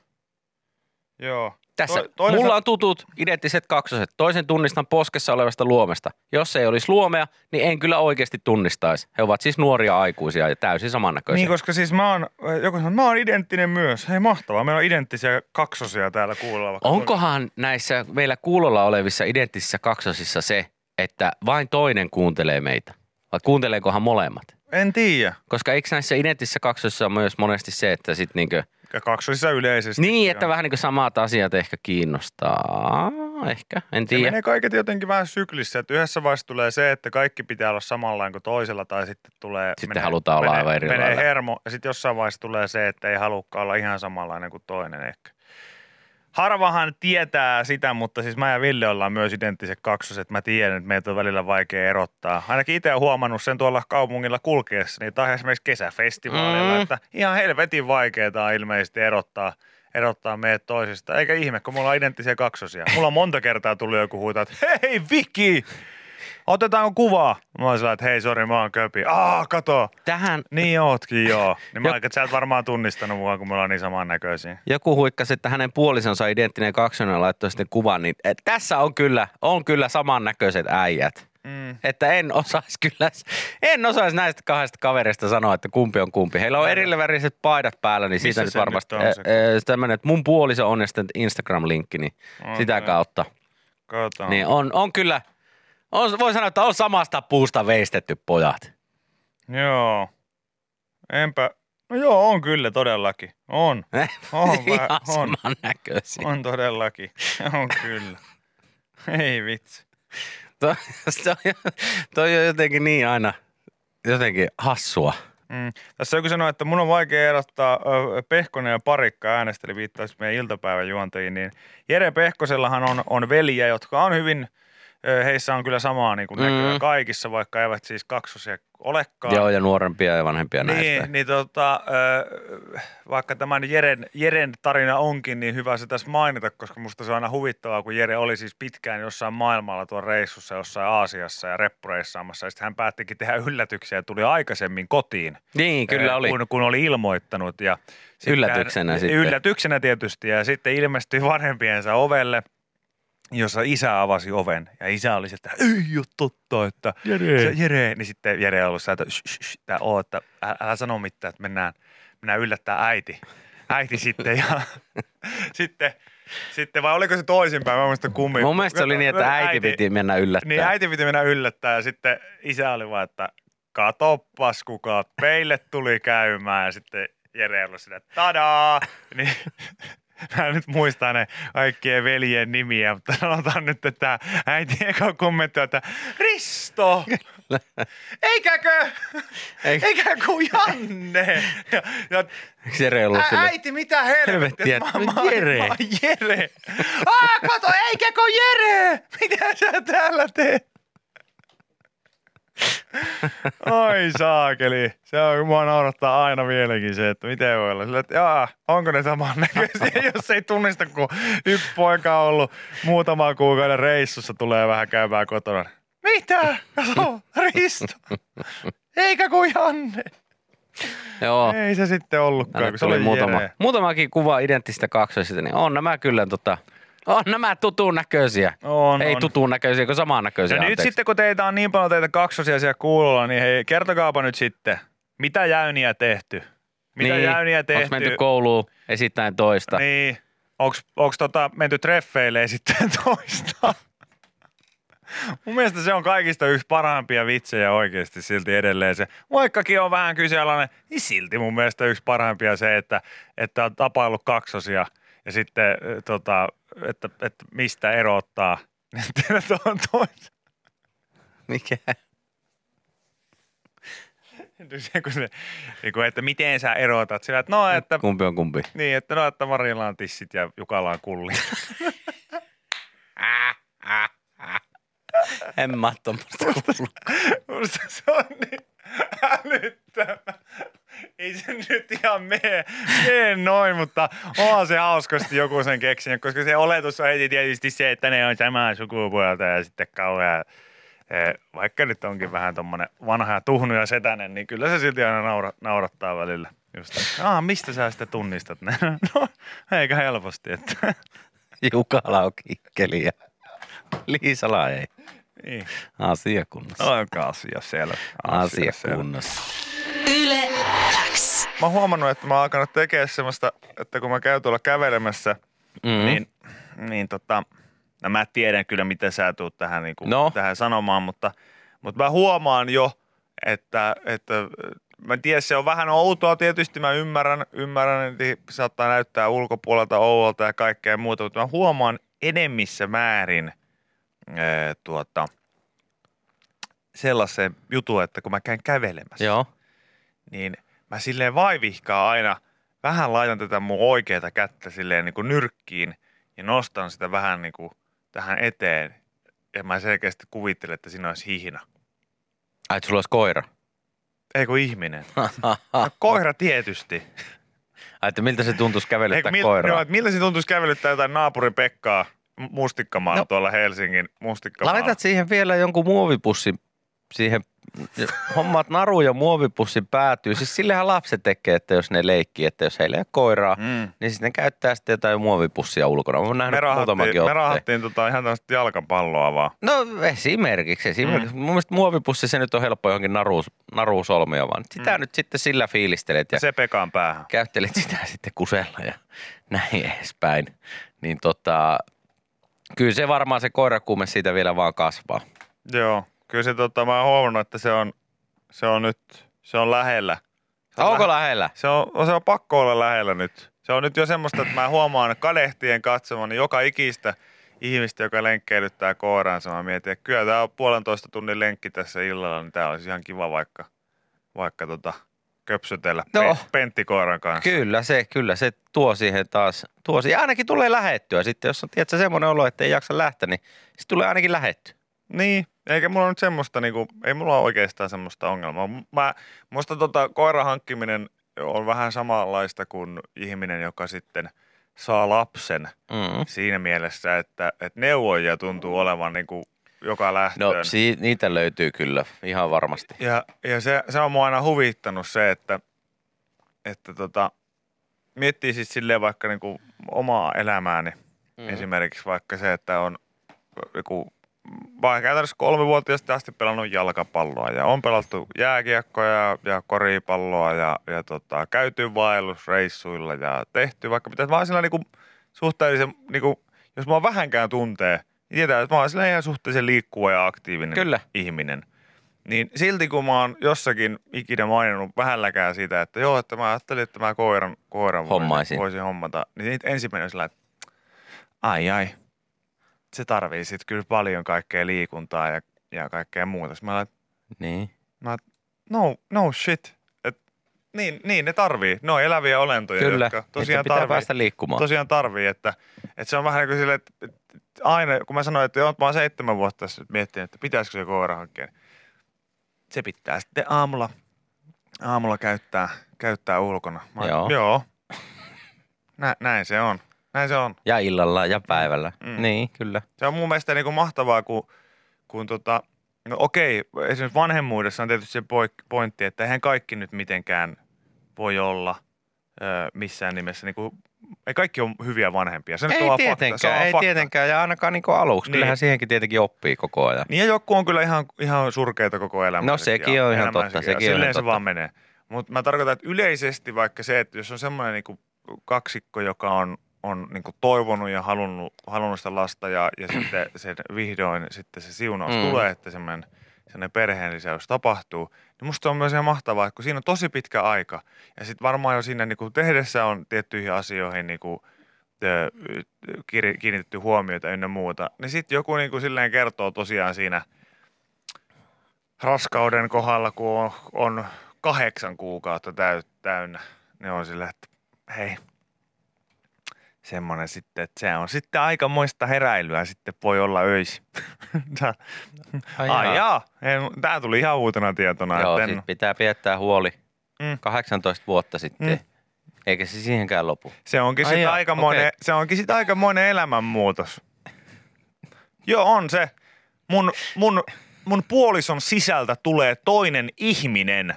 joo. Tässä toinen mulla on tutut identtiset kaksoset. Toisen tunnistan poskessa olevasta luomesta. Jos ei olisi luomea, niin en kyllä oikeasti tunnistaisi. He ovat siis nuoria aikuisia ja täysin samannäköisiä. Niin, koska siis mä oon, joku sanoo, mä oon identtinen myös. Hei mahtavaa, meillä on identtisiä kaksosia täällä vaikka- Onkohan näissä meillä kuulolla olevissa identtisissä kaksosissa se, että vain toinen kuuntelee meitä? Vai kuunteleekohan molemmat? En tiedä. Koska eikö näissä identtisissä kaksosissa ole myös monesti se, että sit niinkö, Ja kaksosissa yleisesti. niin, että vähän niin samat asiat ehkä kiinnostaa. Ehkä, en Se tiedä. menee kaiket jotenkin vähän syklissä, että yhdessä vaiheessa tulee se, että kaikki pitää olla samanlainen kuin toisella, tai sitten tulee... Sitten halutaan olla menee, aivan eri Menee lailla. hermo, ja sitten jossain vaiheessa tulee se, että ei halukkaan olla ihan samanlainen kuin toinen ehkä. Harvahan tietää sitä, mutta siis mä ja Ville ollaan myös identtiset kaksoset. Mä tiedän, että meitä on välillä vaikea erottaa. Ainakin itse olen huomannut sen tuolla kaupungilla kulkeessa, niin tai esimerkiksi kesäfestivaalilla, Mm. että ihan helvetin vaikeaa on ilmeisesti erottaa, erottaa meidät toisista. Eikä ihme, kun mulla on identtisiä kaksosia. Mulla on monta kertaa tullut joku huutaa, että hei Viki, otetaanko kuvaa? Mä oon että hei sori, mä oon köpi. Aa, kato. Tähän Niin ootkin, joo. Niin mä Jok- sä et varmaan tunnistanut mua, kun me ollaan niin samannäköisiä. joku huikkasi, että hänen puolisonsa identtinen kaksonen laittoi sitten kuvan, niin et, tässä on kyllä, on kyllä samannäköiset äijät. Mm. Että en osaisi kyllä, en osaisi näistä kahdesta kaverista sanoa, että kumpi on kumpi. Heillä on eri väriset paidat päällä, niin siitä nyt varmasti nyt on se äh, tämmöinen, että mun puoliso on ja sitten Instagram-linkki, niin Okei. sitä kautta. Niin on, on kyllä, on, voi sanoa, että on samasta puusta veistetty pojat. Joo. Enpä. No joo, on kyllä todellakin. On. [laughs] On, Ihan on. samannäköisiä. On todellakin. On kyllä. Ei vitsi. Toi, jo- toi on jotenkin niin aina jotenkin hassua. Mm. Tässä joku sanoi, että mun on vaikea erottaa Pehkonen ja Parikka äänesteli viittaisi meidän iltapäivän juontajiin, niin Jere Pehkosellahan on, on veljiä, jotka on hyvin, heissä on kyllä samaa niin kuin Mm. näkyy kaikissa, vaikka eivät siis kaksosia olekaan. Joo, ja nuorempia ja vanhempia näistä. Niin, niin tota, vaikka tämän Jeren, Jeren tarina onkin, niin hyvä se tässä mainita, koska musta se on aina huvittavaa, kun Jere oli siis pitkään jossain maailmalla tuon reissussa, jossain Aasiassa ja reppureissaamassa, ja sitten hän päättikin tehdä yllätyksiä ja tuli aikaisemmin kotiin. Niin, kyllä oli. Kun, kun oli ilmoittanut. Ja sitten Yllätyksenä hän, sitten. Yllätyksenä tietysti, ja sitten ilmestyi vanhempiensa ovelle, jossa isä avasi oven, ja isä oli se, että ei ole totta, että Jere. se Jere, niin sitten Jere on ollut sä, että shh, shh, tää oo, että älä, älä sano mitään, että mennään, mennään yllättää äiti. Äiti sitten ja [laughs] sitten, sitten, vai oliko se toisinpäin, mä muistan kummin. Mun mielestä se oli niin, että äiti piti mennä yllättää. Niin äiti piti mennä yllättää ja sitten isä oli vaan, että katoppas kuka peille tuli käymään ja sitten Jere oli että tadaa! [laughs] Niin, mä en nyt muista ne kaikkien veljen nimiä, mutta sanotaan nyt, että äiti eka kommentti että Risto! Eikäkö? Eikö- Eikä kuin Janne! Ja, ja ollut Ä, äiti, mitä helvettiä? Mä- mä- Jere. mä Jere. Aa, kato, eikä kun Jere! Mitä sä täällä teet? Oi saakeli. Se on, mua naurattaa aina vieläkin se, että miten voi olla. Sillä, että jaa, onko ne samannäköisiä, [laughs] jos ei tunnista, kun yksi poika on ollut muutama kuukauden reissussa, tulee vähän käymään kotona. Mitä? Kato, Risto. Eikä kuin Janne. Joo. Ei se sitten ollutkaan, Tänne kun se oli muutama, muutamakin kuva identtistä kaksoisista, niin on nämä kyllä tota, on nämä tutun näköisiä. On, Ei on. tutun näköisiä, kun samaan näköisiä. No nyt sitten, kun teitä on niin paljon teitä kaksosia siellä kuulolla, niin hei, kertokaapa nyt sitten, mitä jäyniä tehty? Mitä niin, jäyniä tehty? Onko menty kouluun esittäen toista? Niin, onks tota menty treffeille sitten [laughs] toista? Mun mielestä se on kaikista yksi parhaimpia vitsejä oikeasti silti edelleen se. Vaikkakin on vähän kyseenalainen, niin silti mun mielestä yksi parhaimpia se, että, että on tapaillut kaksosia ja sitten tota, että, että mistä erottaa. [laughs] Niin tiedät, on toista. Mikä? Se, kun se, niin kuin, että miten sä erotat sillä, että no, että, Kumpi on kumpi? niin, että no, että Marilla on tissit ja Jukala on kulli. [laughs] En mä tommoista kuullut. Musta se on niin älyttömä. Ei se nyt ihan mene, mene noin, mutta onhan se hauskasti joku sen keksinyt, koska se oletus on heti tietysti se, että ne on samaa sukupuolta ja sitten kauhean, eh, vaikka nyt onkin vähän tommonen vanha ja tuhnu ja setänen, niin kyllä se silti aina naura, naurattaa välillä. Just, että, Aa, mistä sä sitten tunnistat ne? [laughs] No, eikä helposti, että Jukala on kikkeli ja Liisala ei. niin. Asia kunnossa. Onko asia selvä? Asia selvä. kunnossa. Yle. Mä oon huomannut, että mä oon alkanut tekemään semmoista, että kun mä käyn tuolla kävelemässä, Mm. niin, niin tota, no mä tiedän kyllä, mitä sä tuut tähän, niin kuin, No. tähän sanomaan, mutta, mutta mä huomaan jo, että, että mä en tiedä, se on vähän outoa tietysti, mä ymmärrän, ymmärrän, että saattaa näyttää ulkopuolelta ouolta ja kaikkea muuta, mutta mä huomaan enemmissä määrin ää, tuota, sellaisen jutun, että kun mä käyn kävelemässä, Joo. niin mä silleen vaivihkaa aina, vähän laitan tätä mun oikeata kättä silleen niin kuin nyrkkiin ja nostan sitä vähän niin kuin tähän eteen. Ja mä selkeästi kuvittelen, että siinä olisi hihna. Ai, että sulla olisi koira. Ei kun ihminen. [laughs] No, koira tietysti. Ai, että miltä se tuntuisi kävelyttää mil, koiraa? no, miltä se tuntuisi kävelyttää jotain naapurin Pekkaa Mustikkamaan No. tuolla Helsingin Mustikkamaalla. Laitat siihen vielä jonkun muovipussin siihen, hommaat naru ja muovipussin päätyy. Siis sillehän lapset tekee, että jos ne leikkii, että jos heillä ei ole koiraa, Mm. niin sitten ne käyttää sitten jotain muovipussia ulkona. Mä nähnyt Me rahattiin, me rahattiin tota ihan tämmöistä jalkapalloa vaan. No esimerkiksi, esimerkiksi. Mm. Mun mielestä muovipussi se nyt on helppo johonkin naruus, naruusolmia, vaan sitä mm. nyt sitten sillä fiilistelet ja Se Pekan päähän. käyttelet sitä sitten kusella ja näin edespäin. Niin tota, kyllä se varmaan se koirakuume siitä vielä vaan kasvaa. Joo, kyllä se tota, mä oon huomannut, että se on, se on nyt, se on lähellä. Se on Onko lähe- lähellä? Se on, se on pakko olla lähellä nyt. Se on nyt jo semmoista, että mä huomaan kadehtien katsomani joka ikistä ihmistä, joka lenkkeilyttää koiraansa. Mä mietin, että kyllä tämä on puolentoista tunnin lenkki tässä illalla, niin tämä olisi ihan kiva vaikka, vaikka tota, köpsötellä No. penttikoiran kanssa. Kyllä se, kyllä se tuo siihen taas, tuo siihen. Ainakin tulee lähettyä sitten, jos on tiedätkö, semmoinen olo, että ei jaksa lähteä, niin sitten tulee ainakin lähettyä. Niin, eikä mulla nyt semmoista, niinku, ei mulla ole oikeastaan semmoista ongelmaa. Mä, musta tota, koiran hankkiminen on vähän samanlaista kuin ihminen, joka sitten saa lapsen Mm. siinä mielessä, että, että neuvoja tuntuu olevan niinku joka lähtöön. No si- niitä löytyy kyllä, ihan varmasti. Ja, ja se, se on mua aina huvittanut se, että, että tota, miettii siis silleen vaikka niinku omaa elämääni. Mm. Esimerkiksi vaikka se, että on joku, vaikka käytännössä kolmivuotiaasta asti pelannut jalkapalloa ja on pelattu jääkiekkoa ja, ja koripalloa ja, ja tota, käyty vaellusreissuilla ja tehty vaikka mitä vaan sillä niinku suhteellisen, niinku, jos mua vähänkään tuntee, niin tietää, että mä oon sillä ihan suhteellisen liikkuva ja aktiivinen Kyllä. ihminen. Niin silti kun mä oon jossakin ikinä maininnut vähälläkään sitä, että joo, että mä ajattelin, että mä koiran, koiran voisin, Hommaisin. voisin hommata, niin ensimmäinen on sillä, että ai ai, se tarvii sitten kyllä paljon kaikkea liikuntaa ja, ja kaikkea muuta. Sitten Mä olen, Niin. mä, no, no shit. Et, niin, niin, ne tarvii. Ne on eläviä olentoja, Kyllä, jotka tosiaan pitää tarvii päästä liikkumaan. tosiaan tarvii, että, että se on vähän niin kuin silleen, että, että aina, kun mä sanoin, että joo, mä oon seitsemän vuotta tässä nyt miettinyt, että pitäisikö se koira hankkia, niin se pitää sitten aamulla, aamulla käyttää, käyttää ulkona. Mä, Joo. joo. Nä, näin se on. Näin se on. Ja illalla ja päivällä. Mm. Mm. Niin, kyllä. Se on mun mielestä niin kuin mahtavaa, kun, kun tota, no okei, esimerkiksi vanhemmuudessa on tietysti se pointti, että eihän kaikki nyt mitenkään voi olla ö, missään nimessä, niin kuin, ei kaikki ole hyviä vanhempia. Se nyt on Ei vaan fakta. Se on tietenkään, ei fakta. tietenkään. Ja ainakaan niin aluksi. Niin. Kyllähän siihenkin tietenkin oppii koko ajan. Niin ja joku on kyllä ihan, ihan surkeita koko elämä. No sekin on ihan totta, sekin on Silleen ihan se totta. vaan menee. Mutta mä tarkoitan, että yleisesti vaikka se, että jos on semmoinen niinku kaksikko, joka on, on niinku toivonut ja halunnut, halunnut sitä lasta ja, ja sitten se vihdoin sitten se siunaus Mm. tulee, että semmoinen, semmoinen perheenlisäys tapahtuu, niin musta on myös ihan mahtavaa, että kun siinä on tosi pitkä aika ja sitten varmaan jo siinä niinku tehdessä on tiettyihin asioihin niinku, ö, kir- kiinnitetty huomiota ynnä muuta, niin sitten joku niinku silleen kertoo tosiaan siinä raskauden kohdalla, kun on, on kahdeksan kuukautta täy, täynnä, ne on sillä, että hei, semmoinen sitten, että se on sitten aikamoista heräilyä sitten voi olla öisi. Ai [laughs] Ai jaa. tämä tuli ihan uutena tietona. Joo, että en, sit pitää piettää huoli. Mm. 18 vuotta sitten. Mm. Eikä se siihenkään lopu. se onkin sitten aikamoinen, okei. se onkin sitten aikamoinen elämänmuutos. Joo, on se. Mun, mun, mun puolison sisältä tulee toinen ihminen,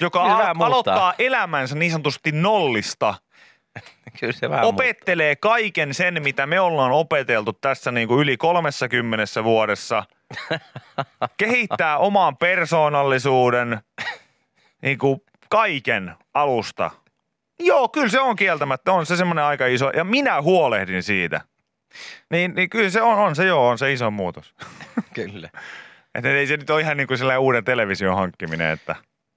joka al- aloittaa elämänsä niin sanotusti nollista. [laughs] Kyllä se vähän opettelee kaiken sen, mitä me ollaan opeteltu tässä niin kuin yli 30 vuodessa. [laughs] Kehittää oman persoonallisuuden, niin kuin kaiken alusta. Joo, kyllä se on kieltämättä, on se semmoinen aika iso, ja minä huolehdin siitä. Niin, niin kyllä se on, on se joo, on se iso muutos. muuttuu. [laughs] Kyllä. Että ei se nyt ole ihan niin kuin sellainen uuden television hankkiminen, että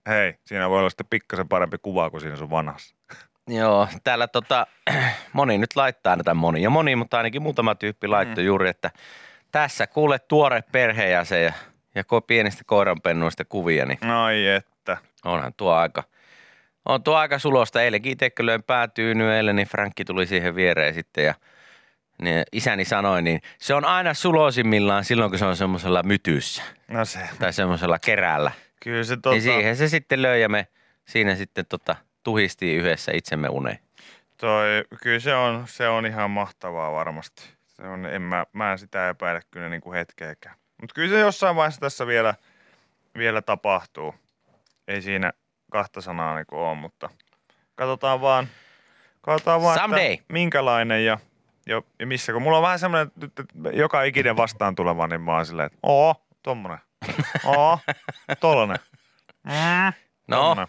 hei, siinä voi olla sitten pikkasen parempi kuva kuin siinä sun vanhassa. Joo, täällä tota, [clears throat] moni nyt laittaa näitä moni ja moni, mutta ainakin muutama tyyppi laittoi mm. juuri, että tässä kuule tuore perheenjäsen ja, ja ko, pienistä koiranpennuista kuvia, niin Ai että. onhan tuo aika, on tuo aika sulosta. Eilenkin itse löin päätyynyt eilen, niin Frankki tuli siihen viereen sitten ja niin isäni sanoi, niin se on aina sulosimmillaan silloin, kun se on semmoisella mytyssä No se. tai semmoisella kerällä. Kyllä se Tota... tota... Niin siihen se sitten löi ja me siinä sitten tota, tuhistiin yhdessä itsemme uneen. Toi, kyllä se on, se on ihan mahtavaa varmasti. Se on, en mä, mä en sitä epäile kyllä niin kuin hetkeäkään. Mutta kyllä se jossain vaiheessa tässä vielä, vielä tapahtuu. Ei siinä kahta sanaa niin kuin ole, mutta katsotaan vaan, katsotaan vaan Someday. että minkälainen ja, ja, ja missä. Kun mulla on vähän semmoinen, että joka ikinen vastaan tuleva, niin mä oon silleen, että oo, tommonen. [laughs] Oo, tollanen. Mm, No, tommonen.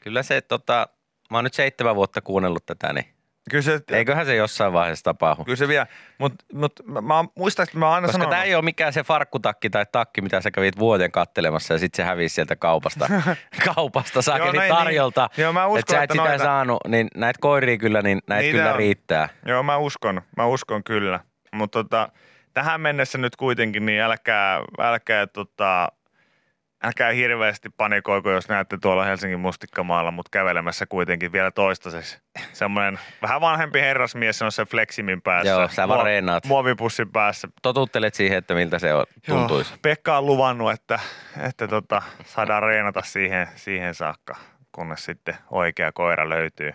kyllä se tota, mä oon nyt seitsemän vuotta kuunnellut tätä, niin Kyllä se, eiköhän se jossain vaiheessa tapahdu. Kyllä se vie, mutta mut, mä, mä muistan, että mä oon aina Koska sanonut. tämä ei ole mikään se farkkutakki tai takki, mitä sä kävit vuoden kattelemassa ja sitten se hävisi sieltä kaupasta, [laughs] kaupasta sakeli näin, tarjolta. niin. Joo, mä uskon, että sä et että sitä noita- saanut, niin näitä koiria kyllä, niin näitä Niitä kyllä on. riittää. Joo, mä uskon, mä uskon kyllä. Mutta tota, tähän mennessä nyt kuitenkin, niin älkää, älkää tota, älkää hirveästi panikoiko, jos näette tuolla Helsingin mustikkamaalla, mutta kävelemässä kuitenkin vielä toistaiseksi. Semmoinen vähän vanhempi herrasmies on se Fleximin päässä. Joo, sä vaan reenaat. Muovipussin päässä. Totuttelet siihen, että miltä se on, tuntuisi. Joo, Pekka on luvannut, että, että tota, saadaan reenata siihen, siihen saakka, kunnes sitten oikea koira löytyy.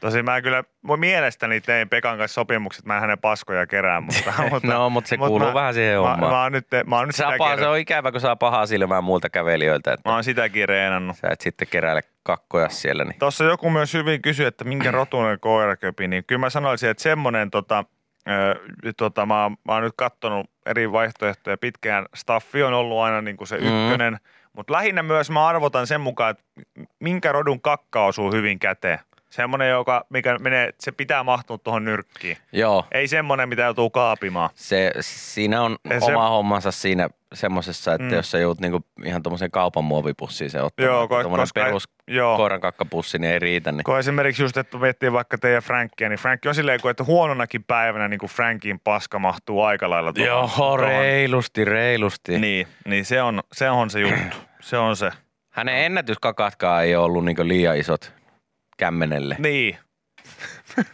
Tosi mä kyllä, mun mielestäni tein Pekan kanssa sopimukset, mä en hänen paskoja kerään, mutta... [laughs] mutta No, mutta se kuuluu vähän siihen mä, hommaan. Mä, oon nyt, mä oon nyt sitäkin, paha, se on ikävä, kun saa pahaa silmää muilta kävelijöiltä, että mä oon sitäkin reenannut. sä et sitten keräile kakkoja siellä. Niin. Tuossa joku myös hyvin kysyi, että minkä rotuinen koiraköpi, niin kyllä mä sanoisin, että semmoinen tota, ö, tota, mä, mä oon nyt kattonut eri vaihtoehtoja pitkään. Staffi on ollut aina niin kuin se Mm. ykkönen, mutta lähinnä myös mä arvotan sen mukaan, että minkä rodun kakka osuu hyvin käteen. Semmoinen, joka, mikä menee, se pitää mahtua tuohon nyrkkiin. Joo, Ei semmoinen, mitä joutuu kaapimaan. se, siinä on Ja se- oma hommansa siinä semmoisessa, että Mm. jos sä joudut niinku ihan tuommoisen kaupan muovipussiin se ottaa, Joo, että ko- tommonen koska- perus joo. koiran kakkapussi, niin ei riitä. Niin. Kun esimerkiksi just, että miettii vaikka teidän Frankia, niin Frank on silleen, että huononakin päivänä niin kuin Frankin paska mahtuu aika lailla tuohon- Joo, tuohon reilusti, reilusti. Niin, niin se, on, se on se juttu. Se on se. Hänen ennätyskakatkaan ei ole ollut niinku liian isot kämmenelle. Niin. [laughs]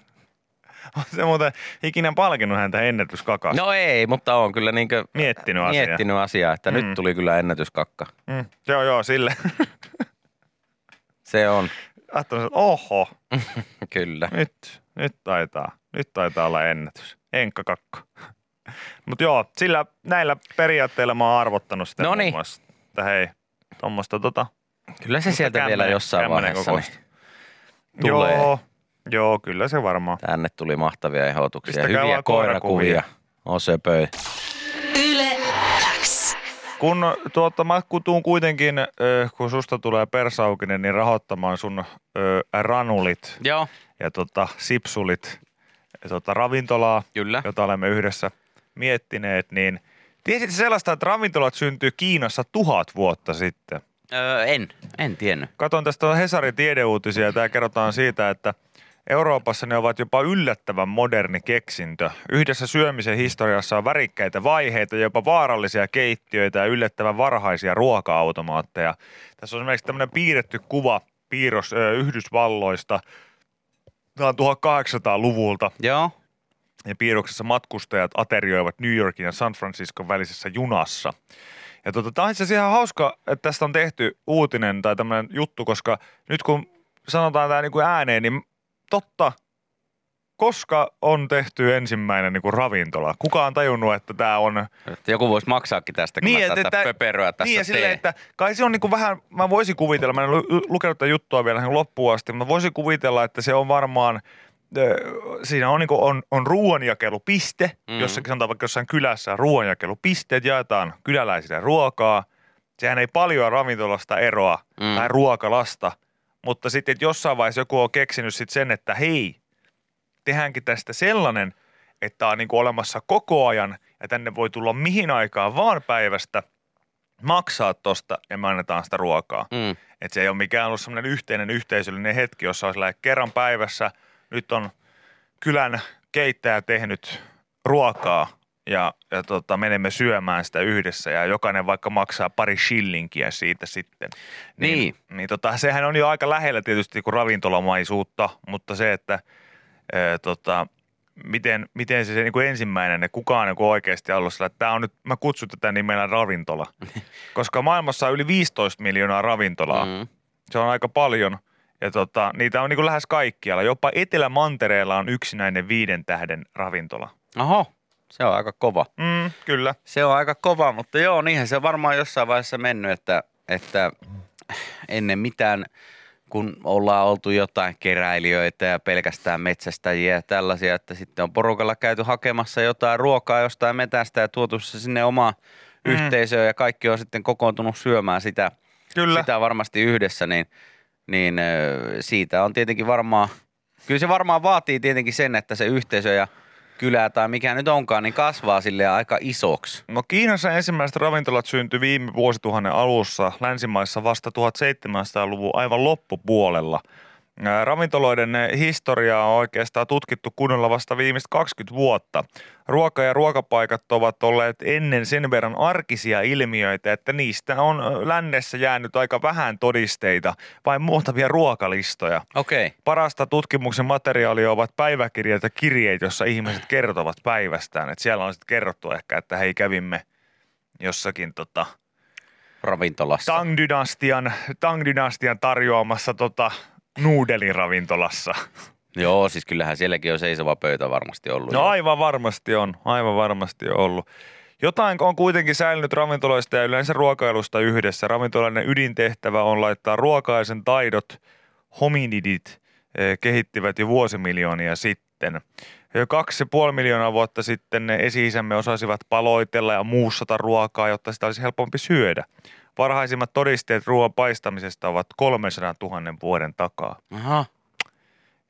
on se muuten ikinä palkinnut häntä ennätyskakasta. No ei, mutta on kyllä niinku Miettinyt asiaa. miettinyt asiaa, että Mm. nyt tuli kyllä ennätyskakka. Mm, joo, joo, sille. [laughs] Se on, Ajattelin, että oho, [laughs] kyllä. nyt, nyt taitaa, nyt taitaa olla ennätys. Enkka kakko. Mutta joo, sillä näillä periaatteilla mä oon arvottanut sitä Noniin. muun muassa. Että hei, tuommoista tota. Kyllä se sieltä kämmenen- vielä jossain vaiheessa niin tulee. Joo, joo, kyllä se varmaan. Tänne tuli mahtavia ehdotuksia. Pistäkää Hyviä koirakuvia. koirakuvia. On söpöi. Yle X. Kun tuota, mä kutuun kuitenkin, kun susta tulee persaukinen, niin rahoittamaan sun ranulit Joo, ja tota, sipsulit ja tota, ravintolaa, kyllä. jota olemme yhdessä miettineet, niin tiesitkö sellaista, että ravintolat syntyy Kiinassa tuhat vuotta sitten? Öö, en, en tiennyt. Katon tästä Hesarin tiedeuutisia ja tämä kerrotaan siitä, että Euroopassa ne ovat jopa yllättävän moderni keksintö. Yhdessä syömisen historiassa on värikkäitä vaiheita, jopa vaarallisia keittiöitä ja yllättävän varhaisia ruoka-automaatteja. Tässä on esimerkiksi tämmöinen piirretty kuva piirros ö, Yhdysvalloista. Tämä on 1800-luvulta Joo, ja piirroksessa matkustajat aterioivat New Yorkin ja San Franciscon välisessä junassa. Ja tota, tämä on itse asiassa ihan hauska, että tästä on tehty uutinen tai tämmöinen juttu, koska nyt kun sanotaan tämä niin kuin ääneen, niin totta, koska on tehty ensimmäinen niin kuin ravintola? Kuka on tajunnut, että tämä on... että joku voisi maksaakin tästä, kun Niin, mä tätä että- pöperöä tässä niin silleen, että kai se on niin kuin vähän, mä voisin kuvitella, mä en lu- lukenut tätä juttua vielä ihan loppuun asti, mutta voisin kuvitella, että se on varmaan, siinä on, niin on, on ruoanjakelupiste, mm. Jossakin sanotaan vaikka jossain kylässä ruoanjakelupisteet, jaetaan kyläläisille ruokaa. Sehän ei paljon ravintolasta eroa mm. Tai ruokalasta, mutta sitten että jossain vaiheessa joku on keksinyt sitten sen, että hei, tehdäänkin tästä sellainen, että on niin olemassa koko ajan ja tänne voi tulla mihin aikaan vaan päivästä, maksaa tosta ja me annetaan sitä ruokaa. Mm. Että se ei ole mikään ollut semmoinen yhteinen yhteisöllinen hetki, jossa olisi kerran päivässä, nyt on kylän keittäjä tehnyt ruokaa ja, ja tota, menemme syömään sitä yhdessä ja jokainen vaikka maksaa pari shillinkiä siitä sitten. Niin. niin tota, sehän on jo aika lähellä tietysti kuin ravintolamaisuutta, mutta se, että ää, tota, miten, miten se, se niin kuin ensimmäinen, kukaan niin kuin oikeasti ollut sillä, että tämä on nyt, mä kutsun tätä nimellä ravintola. [laughs] Koska maailmassa on yli 15 miljoonaa ravintolaa. Mm. Se on aika paljon. Ja tota, niitä on niin kuin lähes kaikkialla. Jopa Etelä-Mantereella on yksinäinen viiden tähden ravintola. Oho, se on aika kova. Mm, kyllä. Se on aika kova, mutta joo, niinhän se on varmaan jossain vaiheessa mennyt, että, että ennen mitään, kun ollaan oltu jotain keräilijöitä ja pelkästään metsästäjiä ja tällaisia, että sitten on porukalla käyty hakemassa jotain ruokaa jostain metästä ja tuotu se sinne omaan Mm. yhteisöön ja kaikki on sitten kokoontunut syömään sitä, Kyllä. sitä varmasti yhdessä, niin, niin siitä on tietenkin varmaan, kyllä se varmaan vaatii tietenkin sen, että se yhteisö ja kylä tai mikä nyt onkaan, niin kasvaa sille aika isoksi. No Kiinassa ensimmäiset ravintolat syntyi viime vuosituhannen alussa, länsimaissa vasta 1700-luvun aivan loppupuolella. Ravintoloiden historiaa on oikeastaan tutkittu kunnolla vasta viimeiset 20 vuotta. Ruoka- ja ruokapaikat ovat olleet ennen sen verran arkisia ilmiöitä, että niistä on lännessä jäänyt aika vähän todisteita, vain muutamia ruokalistoja. Okei. Okay. Parasta tutkimuksen materiaalia ovat päiväkirjat ja kirjeet, jossa ihmiset kertovat päivästään. Et siellä on sitten kerrottu ehkä, että hei kävimme jossakin tota, Ravintolassa. Tang-dynastian, Tang-dynastian tarjoamassa tota, nuudeliravintolassa. Joo, siis kyllähän sielläkin on seisova pöytä varmasti ollut. No jo. aivan varmasti on, aivan varmasti on ollut. Jotain on kuitenkin säilynyt ravintoloista ja yleensä ruokailusta yhdessä. Ravintolainen ydintehtävä on laittaa ruokaisen taidot, hominidit, eh, kehittivät jo vuosimiljoonia sitten. Jo kaksi ja puoli miljoonaa vuotta sitten ne esi-isämme osasivat paloitella ja muussata ruokaa, jotta sitä olisi helpompi syödä. Varhaisimmat todisteet ruoan paistamisesta ovat 300 000 vuoden takaa. Aha.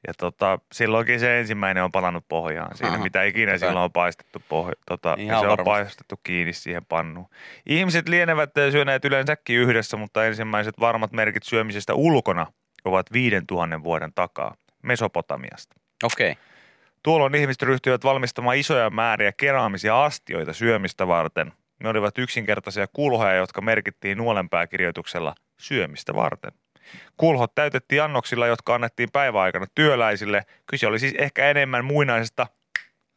Ja tota, silloinkin se ensimmäinen on palannut pohjaan siinä, Aha, mitä ikinä tota- silloin on paistettu pohja, tota, ja Ihan se on paistettu kiinni siihen pannuun. Ihmiset lienevät syöneet yleensäkin yhdessä, mutta ensimmäiset varmat merkit syömisestä ulkona ovat 5000 vuoden takaa Mesopotamiasta. Okei. Okay. Tuolloin ihmiset ryhtyivät valmistamaan isoja määriä keraamisia astioita syömistä varten. Ne olivat yksinkertaisia kulhoja, jotka merkittiin nuolenpääkirjoituksella syömistä varten. Kulhot täytettiin annoksilla, jotka annettiin päiväaikana työläisille. Kyse oli siis ehkä enemmän muinaisesta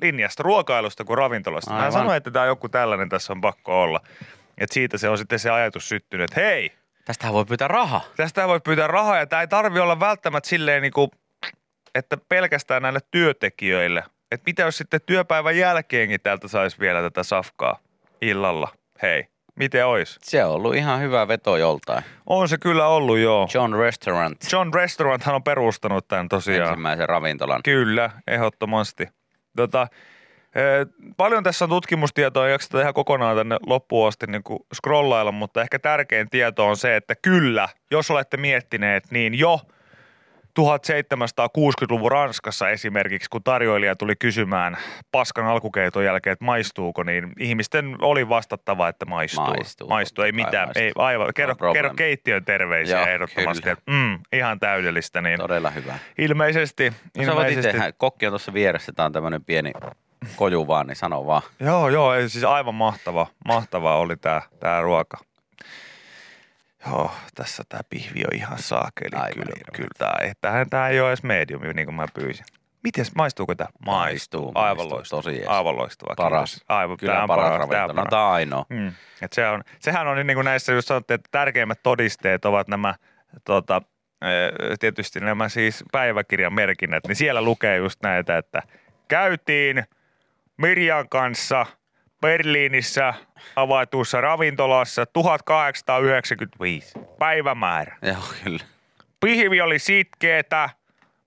linjasta ruokailusta kuin ravintolasta. Mä Aivan. sanoin, että tämä on joku tällainen tässä on pakko olla. Et siitä se on sitten se ajatus syttynyt, että hei, Tästähän voi pyytää rahaa. tästä voi pyytää rahaa ja tämä ei tarvi olla välttämättä silleen niin kuin, että pelkästään näille työntekijöille. Että mitä jos sitten työpäivän jälkeenkin täältä saisi vielä tätä safkaa illalla? Hei, miten ois? Se on ollut ihan hyvä veto joltain. On se kyllä ollut joo. John Restaurant. John Restauranthan on perustanut tämän tosiaan. Ensimmäisen ravintolan. Kyllä, ehdottomasti. Tota, eh, paljon tässä on tutkimustietoa, ei jakseta ihan kokonaan tänne loppuun asti niin kuin scrollailla, mutta ehkä tärkein tieto on se, että kyllä, jos olette miettineet, niin jo 1760-luvun Ranskassa esimerkiksi, kun tarjoilija tuli kysymään paskan alkukeiton jälkeen, että maistuuko, niin ihmisten oli vastattava, että maistuu. Maistuu, maistuu ei mitään, maistuu. ei, aivan. Kerro, No kerro keittiön terveisiä Joo, ehdottomasti. kyllä. Mm, ihan täydellistä, niin Todella hyvä. ilmeisesti. No, ilmeisesti itse, kokki on tuossa vieressä, tää on tämmönen pieni koju vaan, niin sano vaan. Joo, joo, siis aivan mahtava, mahtava oli tää, tää ruoka. Joo, tässä tää pihvi on ihan saakeli. Aivan kyllä, hirveä. kyllä tää, ei, tämähän tää ei ole edes mediumi, niin kuin mä pyysin. Mites, maistuuko tää? Maistuu, Aivan loistava. tosi jees. Aivan loistava. Paras. kiitos. Aivan, Kyllä tää on paras paras. ravintola. Paras. tää on ainoa. Mm. Et se on, sehän on niin kuin näissä, jos sanottiin, että tärkeimmät todisteet ovat nämä tota, eh, tietysti nämä siis päiväkirjan merkinnät, niin siellä lukee just näitä, että käytiin Mirjan kanssa Berliinissä avaitussa ravintolassa 1895 päivämäärä. Joo, kyllä. Pihvi oli sitkeetä,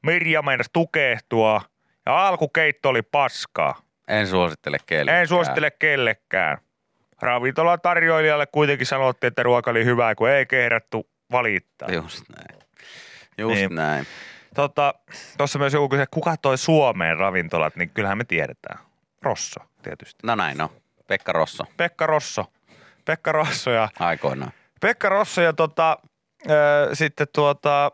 Mirja meinasi tukehtua ja alkukeitto oli paskaa. En suosittele kellekään. En suosittele kellekään. Ravintolan tarjoilijalle kuitenkin sanottiin, että ruoka oli hyvää, kun ei kehdattu valittaa. Just näin. Just Niin. näin. Tota, Tuossa myös joku kysyi, kuka toi Suomeen ravintolat, niin kyllähän me tiedetään. Rosso tietysti. No näin on. Pekka Rosso Pekka Rosso. Pekka Rosso ja, aikoinaan. Pekka Rosso ja tota, ö, sitten tuota,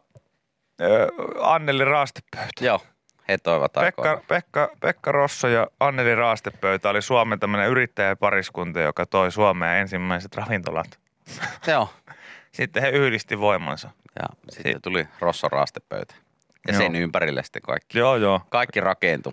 ö, Anneli Raastepöytä. Joo, he toivat Pekka. Pekka, Pekka Rosso ja Anneli Raastepöytä oli Suomen tämmöinen yrittäjäpariskunta, joka toi Suomeen ensimmäiset ravintolat. Joo. [laughs] Sitten he yhdisti voimansa. Ja sitten tuli Rosson raastepöytä. Ja Joo. sen ympärille sitten kaikki. Joo, joo. Kaikki rakentui.